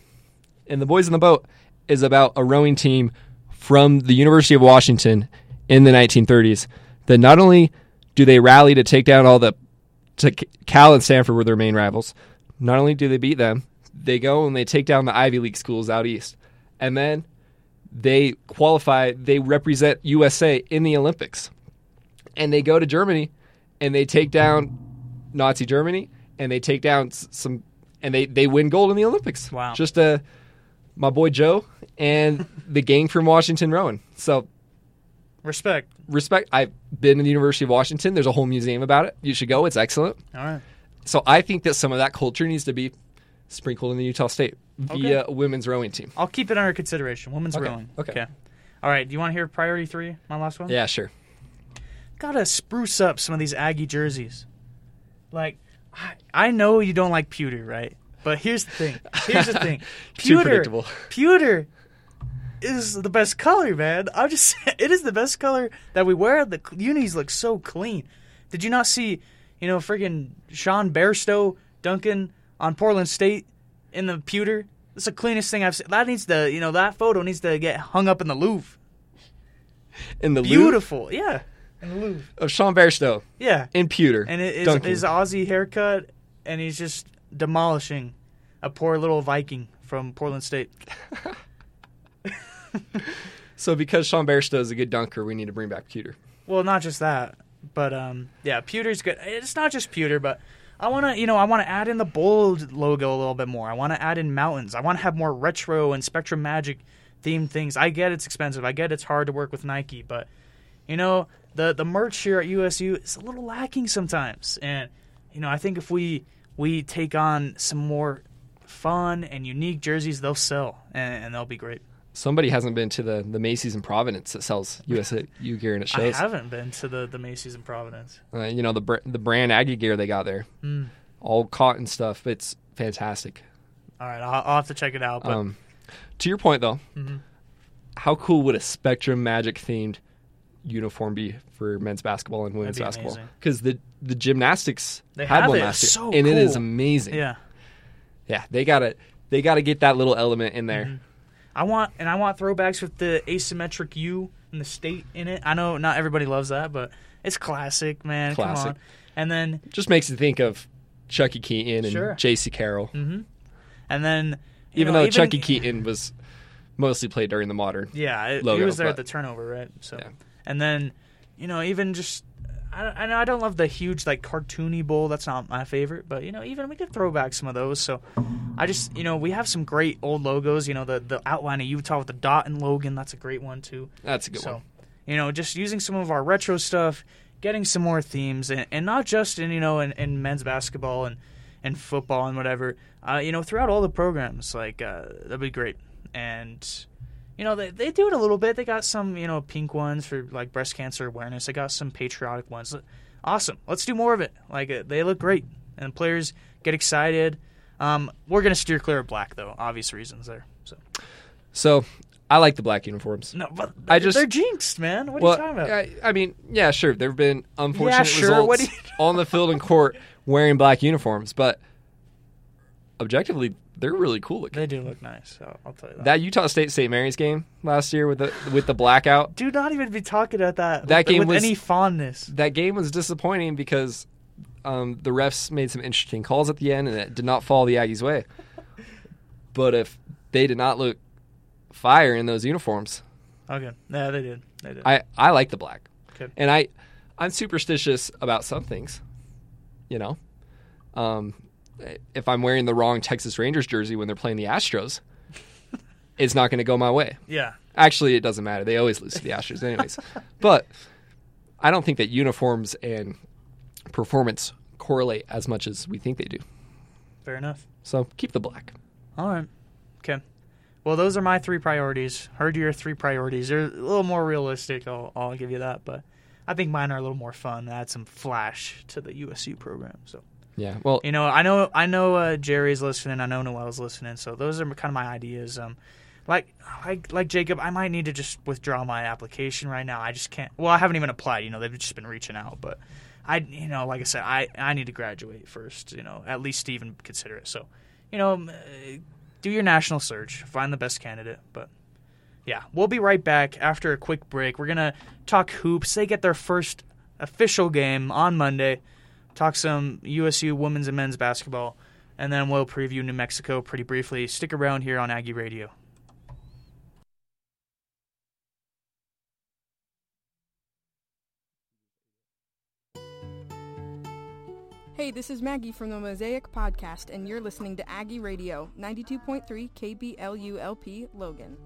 And the Boys in the Boat is about a rowing team from the University of Washington in the 1930s that not only do they rally to take down all the to Cal and Stanford were their main rivals. Not only do they beat them, they go and they take down the Ivy League schools out east. And then they qualify, they represent USA in the Olympics. And they go to Germany and they take down Nazi Germany and they take down some and they they win gold in the Olympics. Wow. Just uh my boy Joe and the gang from Washington rowing. So Respect. respect. I've been to the University of Washington. There's a whole museum about it. You should go. It's excellent. All right. So I think that some of that culture needs to be sprinkled in the Utah State via a women's rowing team. I'll keep it under consideration. Women's Okay, rowing. okay. All right. Do you want to hear priority three? My last one. Yeah, sure. Gotta spruce up some of these Aggie jerseys. Like, I, I know you don't like pewter, right? But here's the thing. Here's the thing. Pewter. Pewter is the best color, man. I'm just it is the best color that we wear. The unis look so clean. Did you not see, you know, friggin' Sean Bairstow Duncan on Portland State in the pewter? That's the cleanest thing I've seen. That needs to, you know, that photo needs to get hung up in the Louvre. In the Louvre Beautiful, yeah, in the Louvre, of Sean Bairstow yeah. in pewter. And it is his Aussie haircut, and he's just demolishing a poor little Viking from Portland State. so because Sean Bairstow is a good dunker, we need to bring back pewter. Well, not just that, but um, yeah, pewter's good. It's not just pewter, but I want to, you know, I want to add in the bold logo a little bit more. I want to add in mountains. I want to have more retro and Spectrum Magic themed things. I get it's expensive. I get it's hard to work with Nike, but you know, the the merch here at USU is a little lacking sometimes. And you know, I think if we we take on some more fun and unique jerseys, they'll sell and, and they'll be great. Somebody hasn't been to the, the Macey's in Providence that sells USA U gear and it shows. I haven't been to the the Macey's in Providence. Uh, you know the br- the brand Aggie gear they got there, Mm. all cotton stuff. It's fantastic. All right, I'll, I'll have to check it out. But Um, to your point though, Mhm. how cool would a Spectrum Magic themed uniform be for men's basketball and women's be basketball? Because the the gymnastics They had have one it. last year, So and it is amazing. Yeah. yeah. They gotta they gotta get that little element in there. Mm-hmm. I want and I want throwbacks with the asymmetric U and the state in it. I know not everybody loves that, but it's classic, man. Come Classic. on. And then Just makes you think of Chucky Keaton and Sure. Mm-hmm. Jaycee Carroll. and then Even know, though Chucky Keaton was mostly played during the modern. Yeah, it, he was there at the turnover, right? So, Yeah. And then, you know, even just, I, I know I don't love the huge like cartoony bowl. That's not my favorite, but you know, even we could throw back some of those. So, I just, you know, we have some great old logos. You know, the the outline of Utah with the dot and Logan. That's a great one too. That's a good one. so, one. you know, just using some of our retro stuff, getting some more themes, and, and not just in you know in, in men's basketball and and football and whatever. Uh, you know, throughout all the programs, like uh, that'd be great. And you know, they they do it a little bit. They got some you know pink ones for like breast cancer awareness. They got some patriotic ones. Awesome. Let's do more of it. Like uh, they look great, and players get excited. Um, we're gonna steer clear of black though, obvious reasons there. So So I like the black uniforms. no, but I just- they're jinxed, man. What are you talking about? I, I mean, yeah, sure. There have been unfortunate sure. results you- on the field and court wearing black uniforms, but objectively, they're really cool looking. They do look nice. So I'll tell you that. That Utah State St. Mary's game last year with the with the blackout, Do not even be talking about that. That with, game with was- any fondness. that game was disappointing because um, the refs made some interesting calls at the end, and it did not fall the Aggies' way. But if they did not look fire in those uniforms, Okay. Yeah, they did. They did. I, I like the black. Okay. And I I'm superstitious about some things. You know. Um if I'm wearing the wrong Texas Rangers jersey when they're playing the Astros, it's not going to go my way. yeah. Actually, it doesn't matter. They always lose to the Astros anyways. but I don't think that uniforms and performance correlate as much as we think they do. Fair enough. So, keep the black. All right. Okay. Well, those are my three priorities. Heard your three priorities. They're a little more realistic. I'll, I'll give you that. But I think mine are a little more fun. Add some flash to the USU program. So Yeah. Well, you know, I know, I know uh, Jerry's listening. I know Noelle's listening. So those are kind of my ideas. Um, like, like, like Jacob, I might need to just withdraw my application right now. I just can't. Well, I haven't even applied. You know, they've just been reaching out, but I, you know, like I said, I, I need to graduate first. You know, at least even consider it. So, you know, do your national search, find the best candidate. But yeah, we'll be right back after a quick break. We're gonna talk hoops. They get their first official game on Monday. Talk some USU women's and men's basketball, and then we'll preview New Mexico pretty briefly. Stick around here on Aggie Radio. Hey, this is Maggie from the Mosaic Podcast, and you're listening to Aggie Radio, 92.3 KBLULP Logan.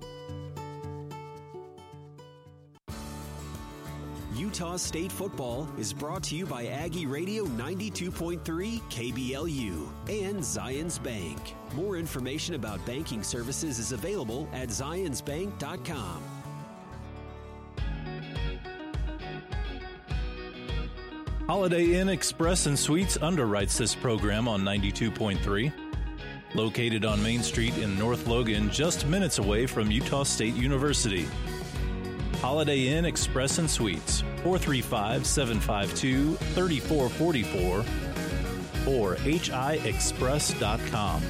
Utah State football is brought to you by Aggie Radio 92.3 KBLU and Zions Bank. More information about banking services is available at zionsbank.com. Holiday Inn Express and Suites underwrites this program on 92.3. Located on Main Street in North Logan, just minutes away from Utah State University. Holiday Inn Express and Suites, 435 752 3444 or hiexpress.com.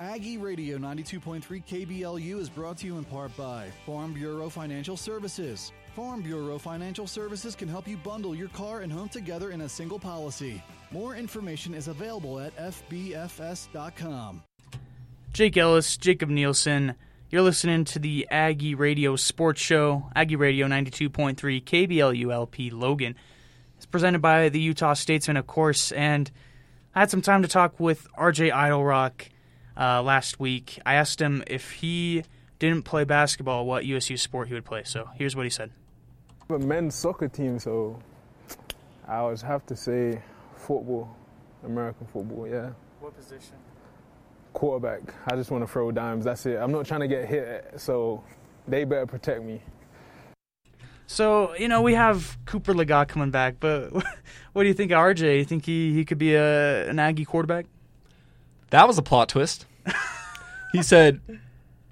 Aggie Radio 92.3 KBLU is brought to you in part by Farm Bureau Financial Services. Farm Bureau Financial Services can help you bundle your car and home together in a single policy. More information is available at fbfs.com. Jake Ellis, Jacob Nielsen. You're listening to the Aggie Radio Sports Show, Aggie Radio 92.3 KBLULP Logan. It's presented by the Utah Statesman, of course, and I had some time to talk with RJ Eytle-Rock uh, last week. I asked him if he didn't play basketball, what USU sport he would play. So here's what he said. a men's soccer team, so I would have to say football, American football, yeah. What position? Quarterback. I just want to throw dimes. That's it. I'm not trying to get hit, so they better protect me. So you know we have Cooper Legas coming back, but what do you think of RJ? You think he, he could be a an Aggie quarterback? That was a plot twist. he said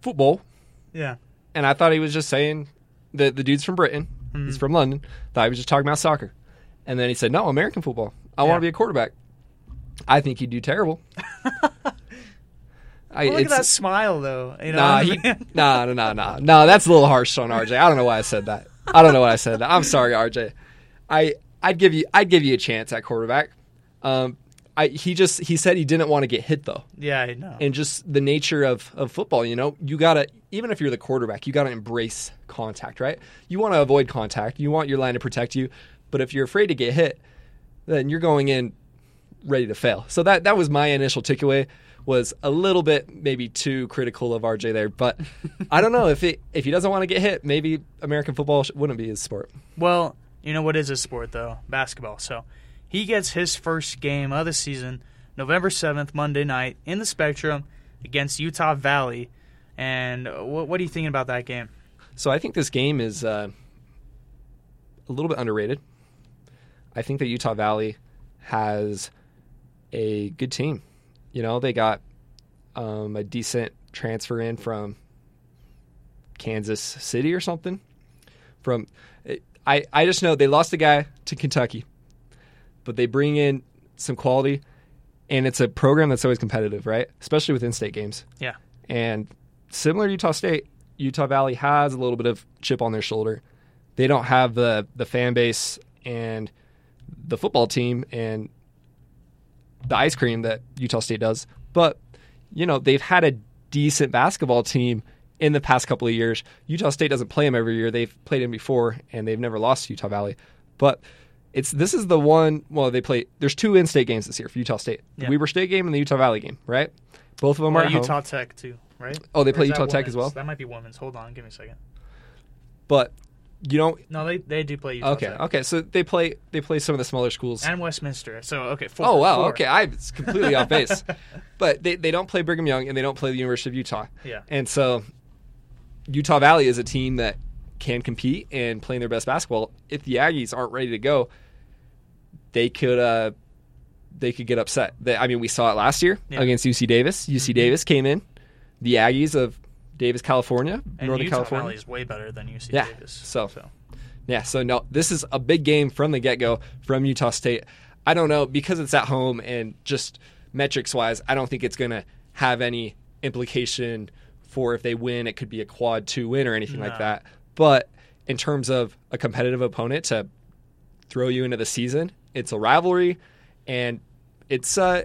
football, Yeah. and I thought he was just saying that the dude's from Britain, hmm. he's from London. Thought he was just talking about soccer, and then he said, "No, American football. I want to be a quarterback." I think he'd do terrible. I, Well, look at it's- that smile, though. You know, Nah, he, nah, nah, nah, nah, nah. That's a little harsh on RJ. I don't know why I said that. I don't know why I said that. I'm sorry, RJ. I I'd give you I'd give you a chance at quarterback. Um, I he just he said he didn't want to get hit though, yeah, I know. and just the nature of of football. You know, you gotta even if you're the quarterback, you gotta embrace contact, right? You want to avoid contact. You want your line to protect you, but if you're afraid to get hit, then you're going in ready to fail. So that that was my initial takeaway was a little bit maybe too critical of RJ there, but I don't know if it if he doesn't want to get hit, maybe American football wouldn't be his sport. Well, you know what is his sport though? Basketball. So he gets his first game of the season, November seventh, Monday night, in the Spectrum against Utah Valley. And what, what are you thinking about that game? So I think this game is uh, a little bit underrated. I think that Utah Valley has a good team. You know, they got um, a decent transfer in from Kansas City or something. From I, I just know they lost a guy to Kentucky, but they bring in some quality, and it's a program that's always competitive, right? Especially with in-state games. Yeah. And similar to Utah State, Utah Valley has a little bit of chip on their shoulder. They don't have the the fan base and the football team and the ice cream that Utah State does, but you know they've had a decent basketball team in the past couple of years. Utah State doesn't play them every year; they've played them before, and they've never lost to Utah Valley. But it's this is the one. Well, they play. There's two in-state games this year for Utah State: the Yeah. Weber State game and the Utah Valley game. Right? Both of them Well, are at home. Utah Tech too, right? Oh, they Or play Utah Tech as well? That might be women's. Hold on, give me a second. But you don't. No, they they do play Utah Okay, Tech. okay. So they play they play some of the smaller schools. And Westminster. So okay, four. oh wow, four. okay. I was completely off base. But they, they don't play Brigham Young and they don't play the University of Utah. Yeah. And so Utah Valley is a team that can compete and playing their best basketball. If the Aggies aren't ready to go, they could uh they could get upset. They, I mean, we saw it last year Yeah. against UC Davis. UC Mhm. Davis came in. The Aggies of Davis, California, And Northern Utah California. Valley is way better than UC Yeah. Davis. So, yeah, so no, this is a big game from the get go from Utah State. I don't know because it's at home and just metrics wise, I don't think it's going to have any implication for if they win. It could be a quad two win or anything like that. But in terms of a competitive opponent to throw you into the season, it's a rivalry, and it's uh,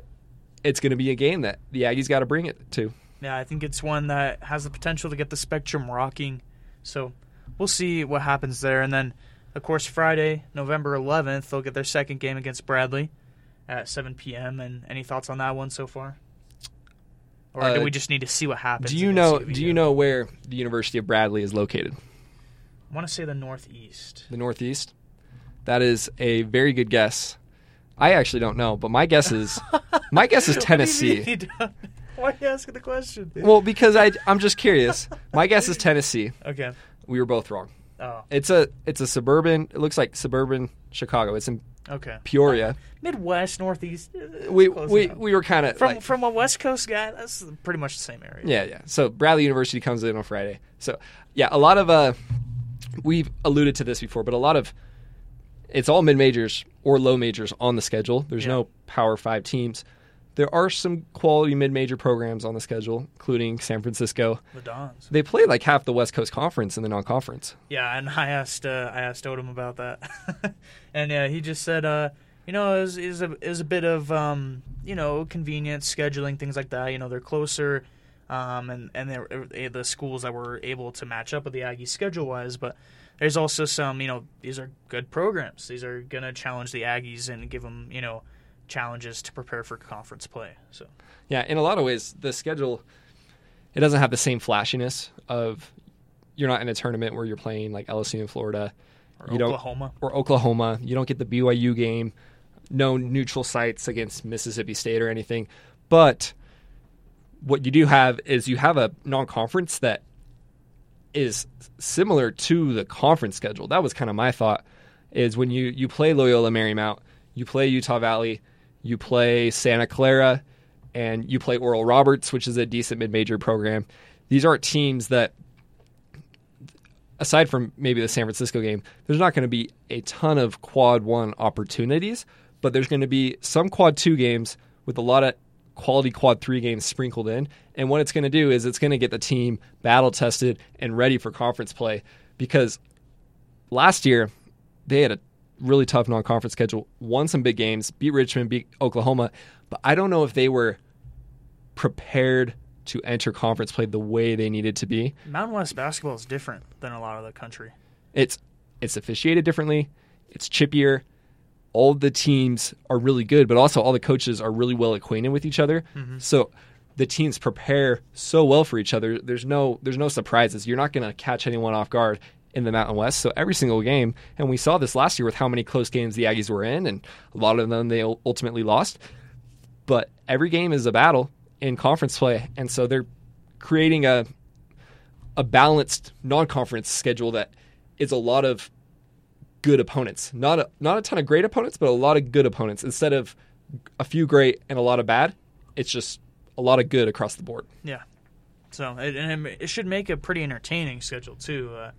it's going to be a game that the Aggies got to bring it to. Yeah, I think it's one that has the potential to get the spectrum rocking. So we'll see what happens there. And then, of course, Friday, November 11th, they'll get their second game against Bradley at 7 p.m. And any thoughts on that one so far? Or do Uh, we just need to see what happens? Do you know? UVU? Do you know where the University of Bradley is located? I want to say the Northeast. the Northeast. That is a very good guess. I actually don't know, but my guess is my guess is do Tennessee. Mean you don't- Why are you asking the question? Well, because I I'm just curious. My guess is Tennessee. Okay. We were both wrong. Oh. It's a it's a suburban. It looks like suburban Chicago. It's in Okay. Peoria. Midwest, Northeast. We we enough. we were kind of from like, from a West Coast guy. That's pretty much the same area. Yeah, yeah. So Bradley University comes in on Friday. So yeah, a lot of uh, we've alluded to this before, but a lot of it's all mid majors or low majors on the schedule. There's Yeah. no Power Five teams. There are some quality mid major programs on the schedule, including San Francisco. The Dons. They play like half the West Coast Conference in the non conference. Yeah, and I asked uh, I asked Odom about that, and yeah, he just said, uh, you know, it was, it was a was a bit of um, you know convenience scheduling things like that. You know, they're closer, um, and and they're uh, the schools that were able to match up with the Aggies schedule wise, but. There's also some, you know, these are good programs. These are going to challenge the Aggies and give them, you know, challenges to prepare for conference play. So, Yeah, in a lot of ways, the schedule it doesn't have the same flashiness of you're not in a tournament where you're playing like LSU in Florida, Or you Oklahoma. or Oklahoma. You don't get the BYU game, no neutral sites against Mississippi State or anything. But what you do have is you have a non-conference that is similar to the conference schedule. That was kind of my thought. Is when you you play Loyola Marymount, you play Utah Valley, you play Santa Clara, and you play Oral Roberts, which is a decent mid-major program. these aren't teams that aside from maybe the San Francisco game, there's not going to be a ton of quad one opportunities, but there's going to be some quad two games with a lot of quality quad three games sprinkled in. And what it's going to do is it's going to get the team battle tested and ready for conference play because last year they had a really tough non conference schedule, won some big games, beat Richmond, beat Oklahoma, but I don't know if they were prepared to enter conference play the way they needed to be. Mountain West basketball is different than a lot of the country. It's it's officiated differently. It's chippier. All the teams are really good, but also all the coaches are really well acquainted with each other. Mhm. So the teams prepare so well for each other. There's no there's no surprises. You're not going to catch anyone off guard in the Mountain West. So every single game, and we saw this last year with how many close games the Aggies were in, and a lot of them they ultimately lost. But every game is a battle in conference play, and so they're creating a a balanced non-conference schedule that is a lot of good opponents. Not a not a ton of great opponents, but a lot of good opponents. Instead of a few great and a lot of bad, it's just a lot of good across the board. Yeah. So it, and it should make a pretty entertaining schedule too. Uh,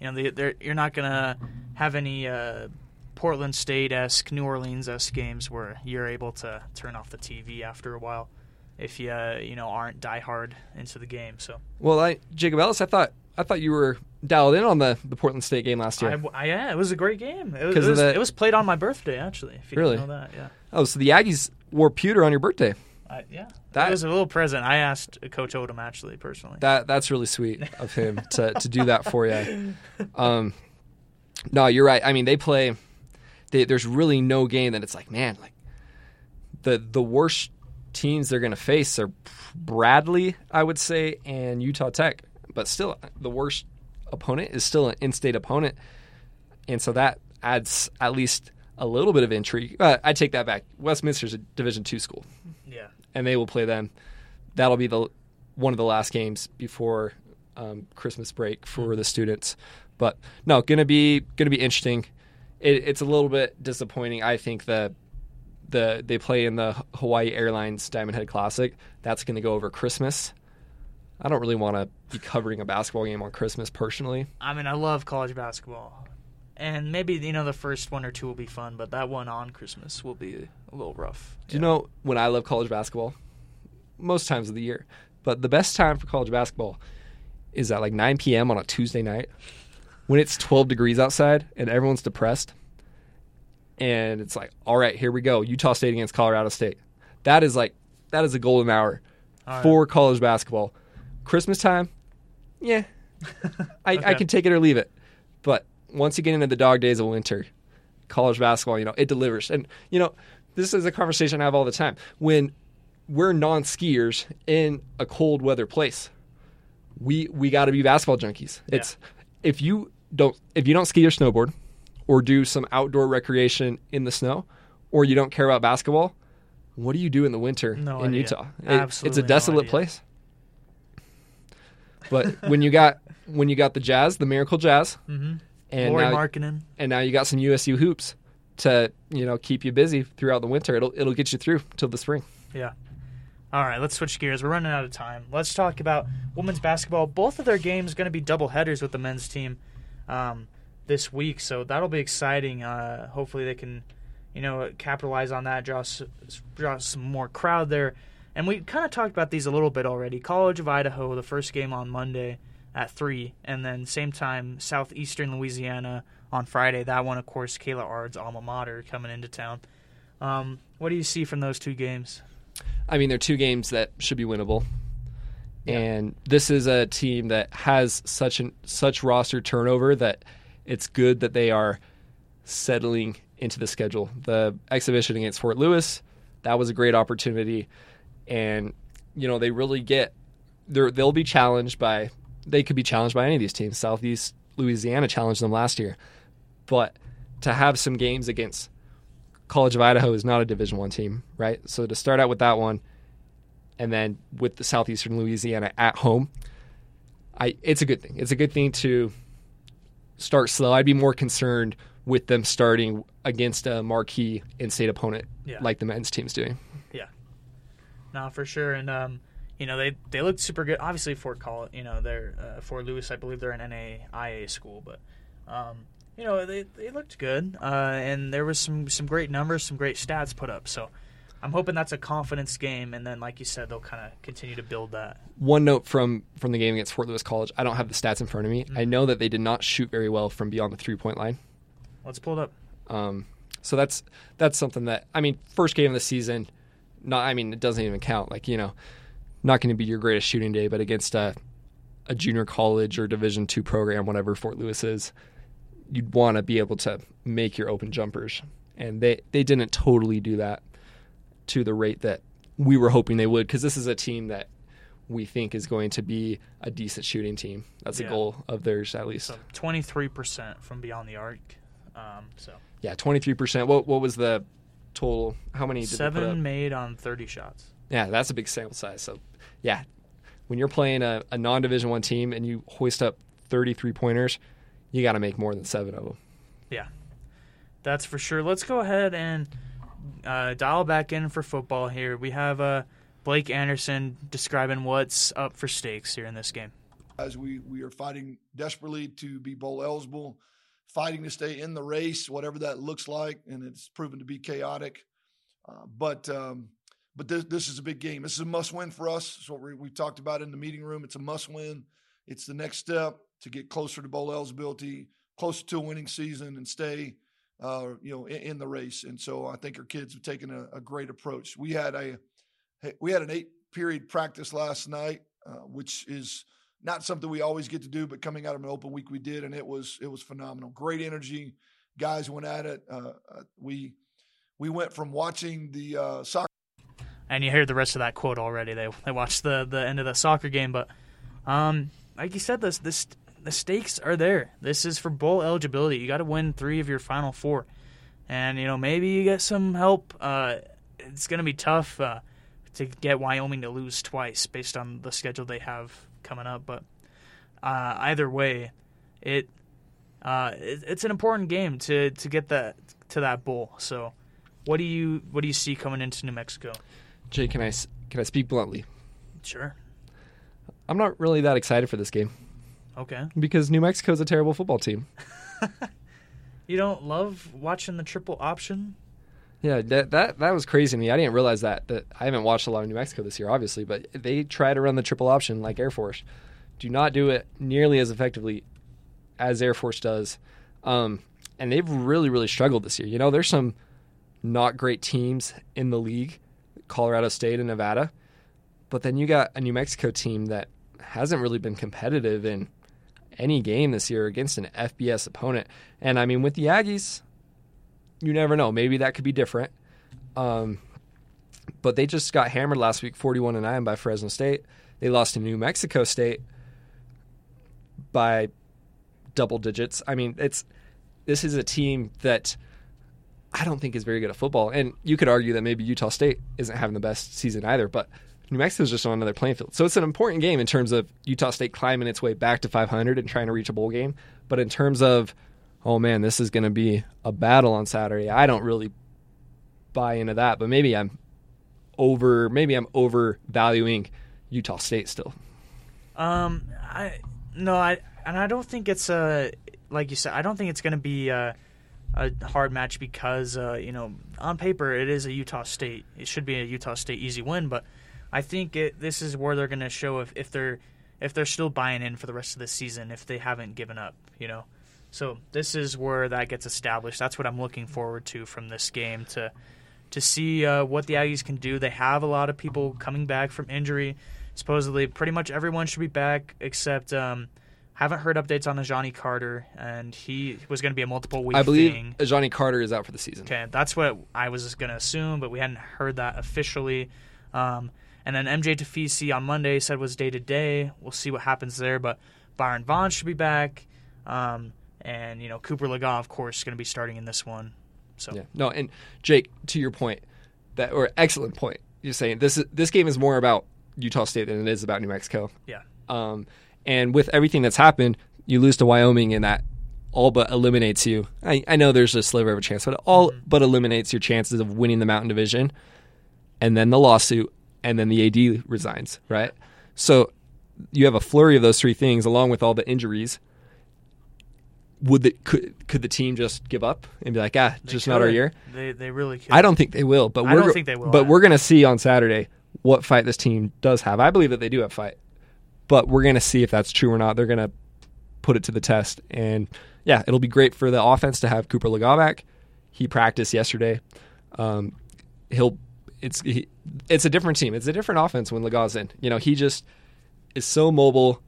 you know, the, they're- you're not gonna have any uh, Portland State esque, New Orleans esque games where you're able to turn off the TV after a while if you uh, you know aren't diehard into the game. So Well, I Jacob Ellis, I thought I thought you were dialed in on the, the Portland State game last year. I, I- yeah, it was a great game. It it was, the- it was played on my birthday actually. If you Really? know that, yeah. oh, so the Aggies wore pewter on your birthday. I, yeah, That- was a little present. I asked Coach Odom actually personally. That that's really sweet of him to, to do that for you. Um, no, you're right. I mean, they play. They, there's really no game that it's like, man, like the the worst teams they're going to face are Bradley, I would say, and Utah Tech. But still, the worst opponent is still an in-state opponent, and so that adds at least a little bit of intrigue. Uh, I take that back. Westminster's a Division two school yeah. And they will play them. That'll be the one of the last games before um, Christmas break for the students. But no, gonna be gonna be interesting. It, it's a little bit disappointing. I think the the they play in the Hawaii Airlines Diamond Head Classic. That's gonna go over Christmas. I don't really want to be covering a basketball game on Christmas personally. I mean, I love college basketball, and maybe you know the first one or two will be fun, but that one on Christmas will be a little rough. Do you know when I love college basketball? Most times of the year. But the best time for college basketball is at like 9 p.m. on a Tuesday night when it's 12 degrees outside and everyone's depressed. And it's like, all right, here we go. Utah State against Colorado State. That is like, that is a golden hour right. for college basketball. Christmas time, yeah, I, I can take it or leave it. But once you get into the dog days of winter, college basketball, you know, it delivers. And, you know, this is a conversation I have all the time. When we're non skiers in a cold weather place, we we got to be basketball junkies. It's if you don't if you don't ski or snowboard or do some outdoor recreation in the snow or you don't care about basketball, what do you do in the winter No in idea. Utah? It- it's a desolate idea. place. But when you got when you got the Jazz, the Miracle Jazz, Mhm. And Lauri now, Markkanen. and now you got some USU hoops to you know keep you busy throughout the winter. It'll it'll get you through till the spring. Yeah. All right, let's switch gears. We're running out of time. Let's talk about women's basketball. Both of their games going to be double headers with the men's team um, this week, so that'll be exciting. Uh, hopefully, they can, you know, capitalize on that, draw draw some more crowd there. And we kind of talked about these a little bit already. College of Idaho, the first game on Monday at three, and then same time Southeastern Louisiana on Friday. That one, of course, Kayla Ard's alma mater coming into town. Um, what do you see from those two games? I mean, they're two games that should be winnable. And this is a team that has such an such roster turnover that it's good that they are settling into the schedule. The exhibition against Fort Lewis, that was a great opportunity, and you know they really get they'll be challenged by they could be challenged by any of these teams. Southeast Louisiana challenged them last year, but to have some games against College of Idaho is not a Division One team, right? So to start out with that one, and then with the Southeastern Louisiana at home, I it's a good thing. It's a good thing to start slow. I'd be more concerned with them starting against a marquee in-state opponent Yeah. like the men's team's doing. Yeah. No, for sure. And um, you know they they looked super good. Obviously, Fort College, you know, they're uh, Fort Lewis. I believe they're an NAIA school, but um, you know they they looked good, uh, and there was some some great numbers, some great stats put up. So. I'm hoping that's a confidence game, and then, like you said, they'll kind of continue to build that. One note from from the game against Fort Lewis College. I don't have the stats in front of me. Mm-hmm. I know that they did not shoot very well from beyond the three point line. Let's pull it up. Um, so that's that's something that I mean, first game of the season. Not, I mean, it doesn't even count. Like you know, not going to be your greatest shooting day, but against a a junior college or Division two program, whatever Fort Lewis is, you'd want to be able to make your open jumpers, and they they didn't totally do that to the rate that we were hoping they would, because this is a team that we think is going to be a decent shooting team. That's a goal of theirs, at least. 23% from beyond the arc. Um, so Yeah, twenty three percent. What what was the total? How many? Did they put up? seven made on 30 shots. Yeah, that's a big sample size. So, yeah, when you're playing a, a non Division One team and you hoist up 33 pointers, you got to make more than seven of them. Yeah, that's for sure. Let's go ahead and uh, dial back in for football here. We have uh, Blake Anderson describing what's up for stakes here in this game. as we we are fighting desperately to be bowl eligible, fighting to stay in the race, whatever that looks like, and it's proven to be chaotic. Uh, but um, but this this is a big game. This is a must win for us. What we, we talked about in the meeting room. It's a must win. It's the next step to get closer to bowl eligibility, closer to a winning season, and stay. Uh, you know, in, in the race, and so I think our kids have taken a, a great approach. We had a we had an eight period practice last night, uh, which is not something we always get to do, but coming out of an open week, we did, and it was it was phenomenal. Great energy, guys went at it. Uh, uh, we we went from watching the uh, soccer. And you heard the rest of that quote already. They they watched the the end of the soccer game, but um, like you said, this this the stakes are there. This is for bowl eligibility. You got to win three of your final four, and you know maybe you get some help. Uh, it's going to be tough uh, to get Wyoming to lose twice based on the schedule they have coming up. But uh, either way, it, uh, it it's an important game to to get that to that bowl. So, what do you what do you see coming into New Mexico? Jay, can I can I speak bluntly? Sure. I'm not really that excited for this game Okay. because New Mexico's a terrible football team. You don't love watching the triple option? Yeah, that that that was crazy to me. I didn't realize that. That I haven't watched a lot of New Mexico this year, obviously, but they try to run the triple option like Air Force. Do not do it nearly as effectively as Air Force does, um, and they've really really struggled this year. You know, there's some not great teams in the league, Colorado State and Nevada, but then you got a New Mexico team that hasn't really been competitive in any game this year against an FBS opponent. And I mean, with the Aggies, you never know. Maybe that could be different. Um, but they just got hammered last week, forty-one to nine by Fresno State. They lost to New Mexico State by double digits. I mean, it's this is a team that I don't think is very good at football. And you could argue that maybe Utah State isn't having the best season either, but New Mexico's just on another playing field. So it's an important game in terms of Utah State climbing its way back to 500 and trying to reach a bowl game. But in terms of, oh man, this is going to be a battle on Saturday, I don't really buy into that. But maybe I'm over, maybe I'm overvaluing Utah State still. Um, I no, I and I don't think it's a like you said. I don't think it's going to be a, a hard match because uh, you know on paper it is a Utah State. It should be a Utah State easy win, but I think it, this is where they're going to show if, if they're if they're still buying in for the rest of the season if they haven't given up. You know, so this is where that gets established. That's what I'm looking forward to from this game to to see uh, what the Aggies can do. They have a lot of people coming back from injury. Supposedly, pretty much everyone should be back except um, haven't heard updates on Ajani Carter, and he was going to be a multiple week I believe thing. Ajani Carter is out for the season. Okay, that's what I was going to assume, but we hadn't heard that officially. Um, and then MJ Tafisi on Monday said was day to day. We'll see what happens there, but Byron Vaughn should be back. Um, and you know Cooper Legas, of course, is going to be starting in this one. So Yeah. No, and Jake, to your point, that or excellent point. You're saying this is, this game is more about Utah State than it is about New Mexico. Yeah. Um, and with everything that's happened, you lose to Wyoming, and that all but eliminates you. I, I know there's a sliver of a chance, but it all but eliminates your chances of winning the Mountain Division. And then the lawsuit and then the AD resigns, right? So you have a flurry of those three things along with all the injuries. Would the could could the team just give up and be like, ah, They just not our year? They they really could. I don't think they will, but I we're don't think they will But either. we're going to see on Saturday what fight this team does have. I believe that they do have fight, but we're going to see if that's true or not. They're going to put it to the test, and yeah, it'll be great for the offense to have Cooper Legas back. He practiced yesterday. Um, he'll it's he, it's a different team. It's a different offense when Legas's in. You know, he just is so mobile,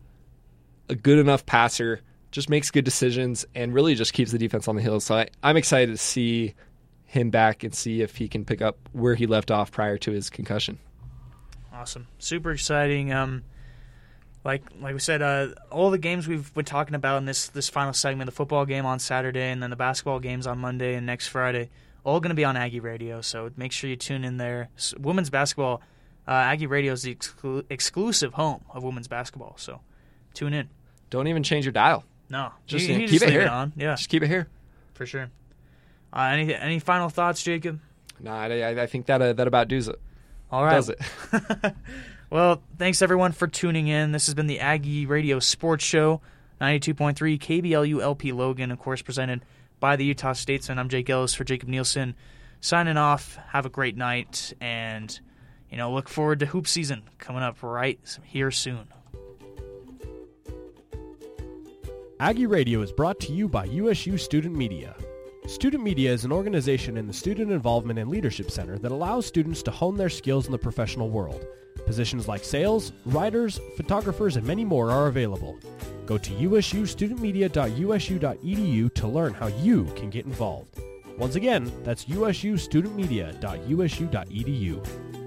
a good enough passer, just makes good decisions, and really just keeps the defense on the hill. So I, I'm excited to see him back and see if he can pick up where he left off prior to his concussion. Awesome, super exciting. Um, like like we said, uh, all the games we've been talking about in this this final segment, the football game on Saturday, and then the basketball games on Monday and next Friday, all going to be on Aggie Radio. So make sure you tune in there. S- women's basketball, uh, Aggie Radio is the exclu- exclusive home of women's basketball. So tune in. Don't even change your dial. No, Just, you, you keep just it here. it on. Yeah, Just keep it here. for sure. Uh, any any final thoughts, Jacob? No, I, I- I think that uh, that about does it. All right. Does it? well, thanks everyone for tuning in. This has been the Aggie Radio Sports Show, 92.3 KBLU LP Logan, of course, presented by the Utah Statesman. I'm Jake Ellis for Jacob Nielsen. Signing off. Have a great night, and you know, look forward to hoop season coming up right here soon. Aggie Radio is brought to you by USU Student Media. Student Media is an organization in the Student Involvement and Leadership Center that allows students to hone their skills in the professional world. Positions like sales, writers, photographers, and many more are available. Go to usustudentmedia.usu.edu to learn how you can get involved. Once again, that's usustudentmedia.usu.edu.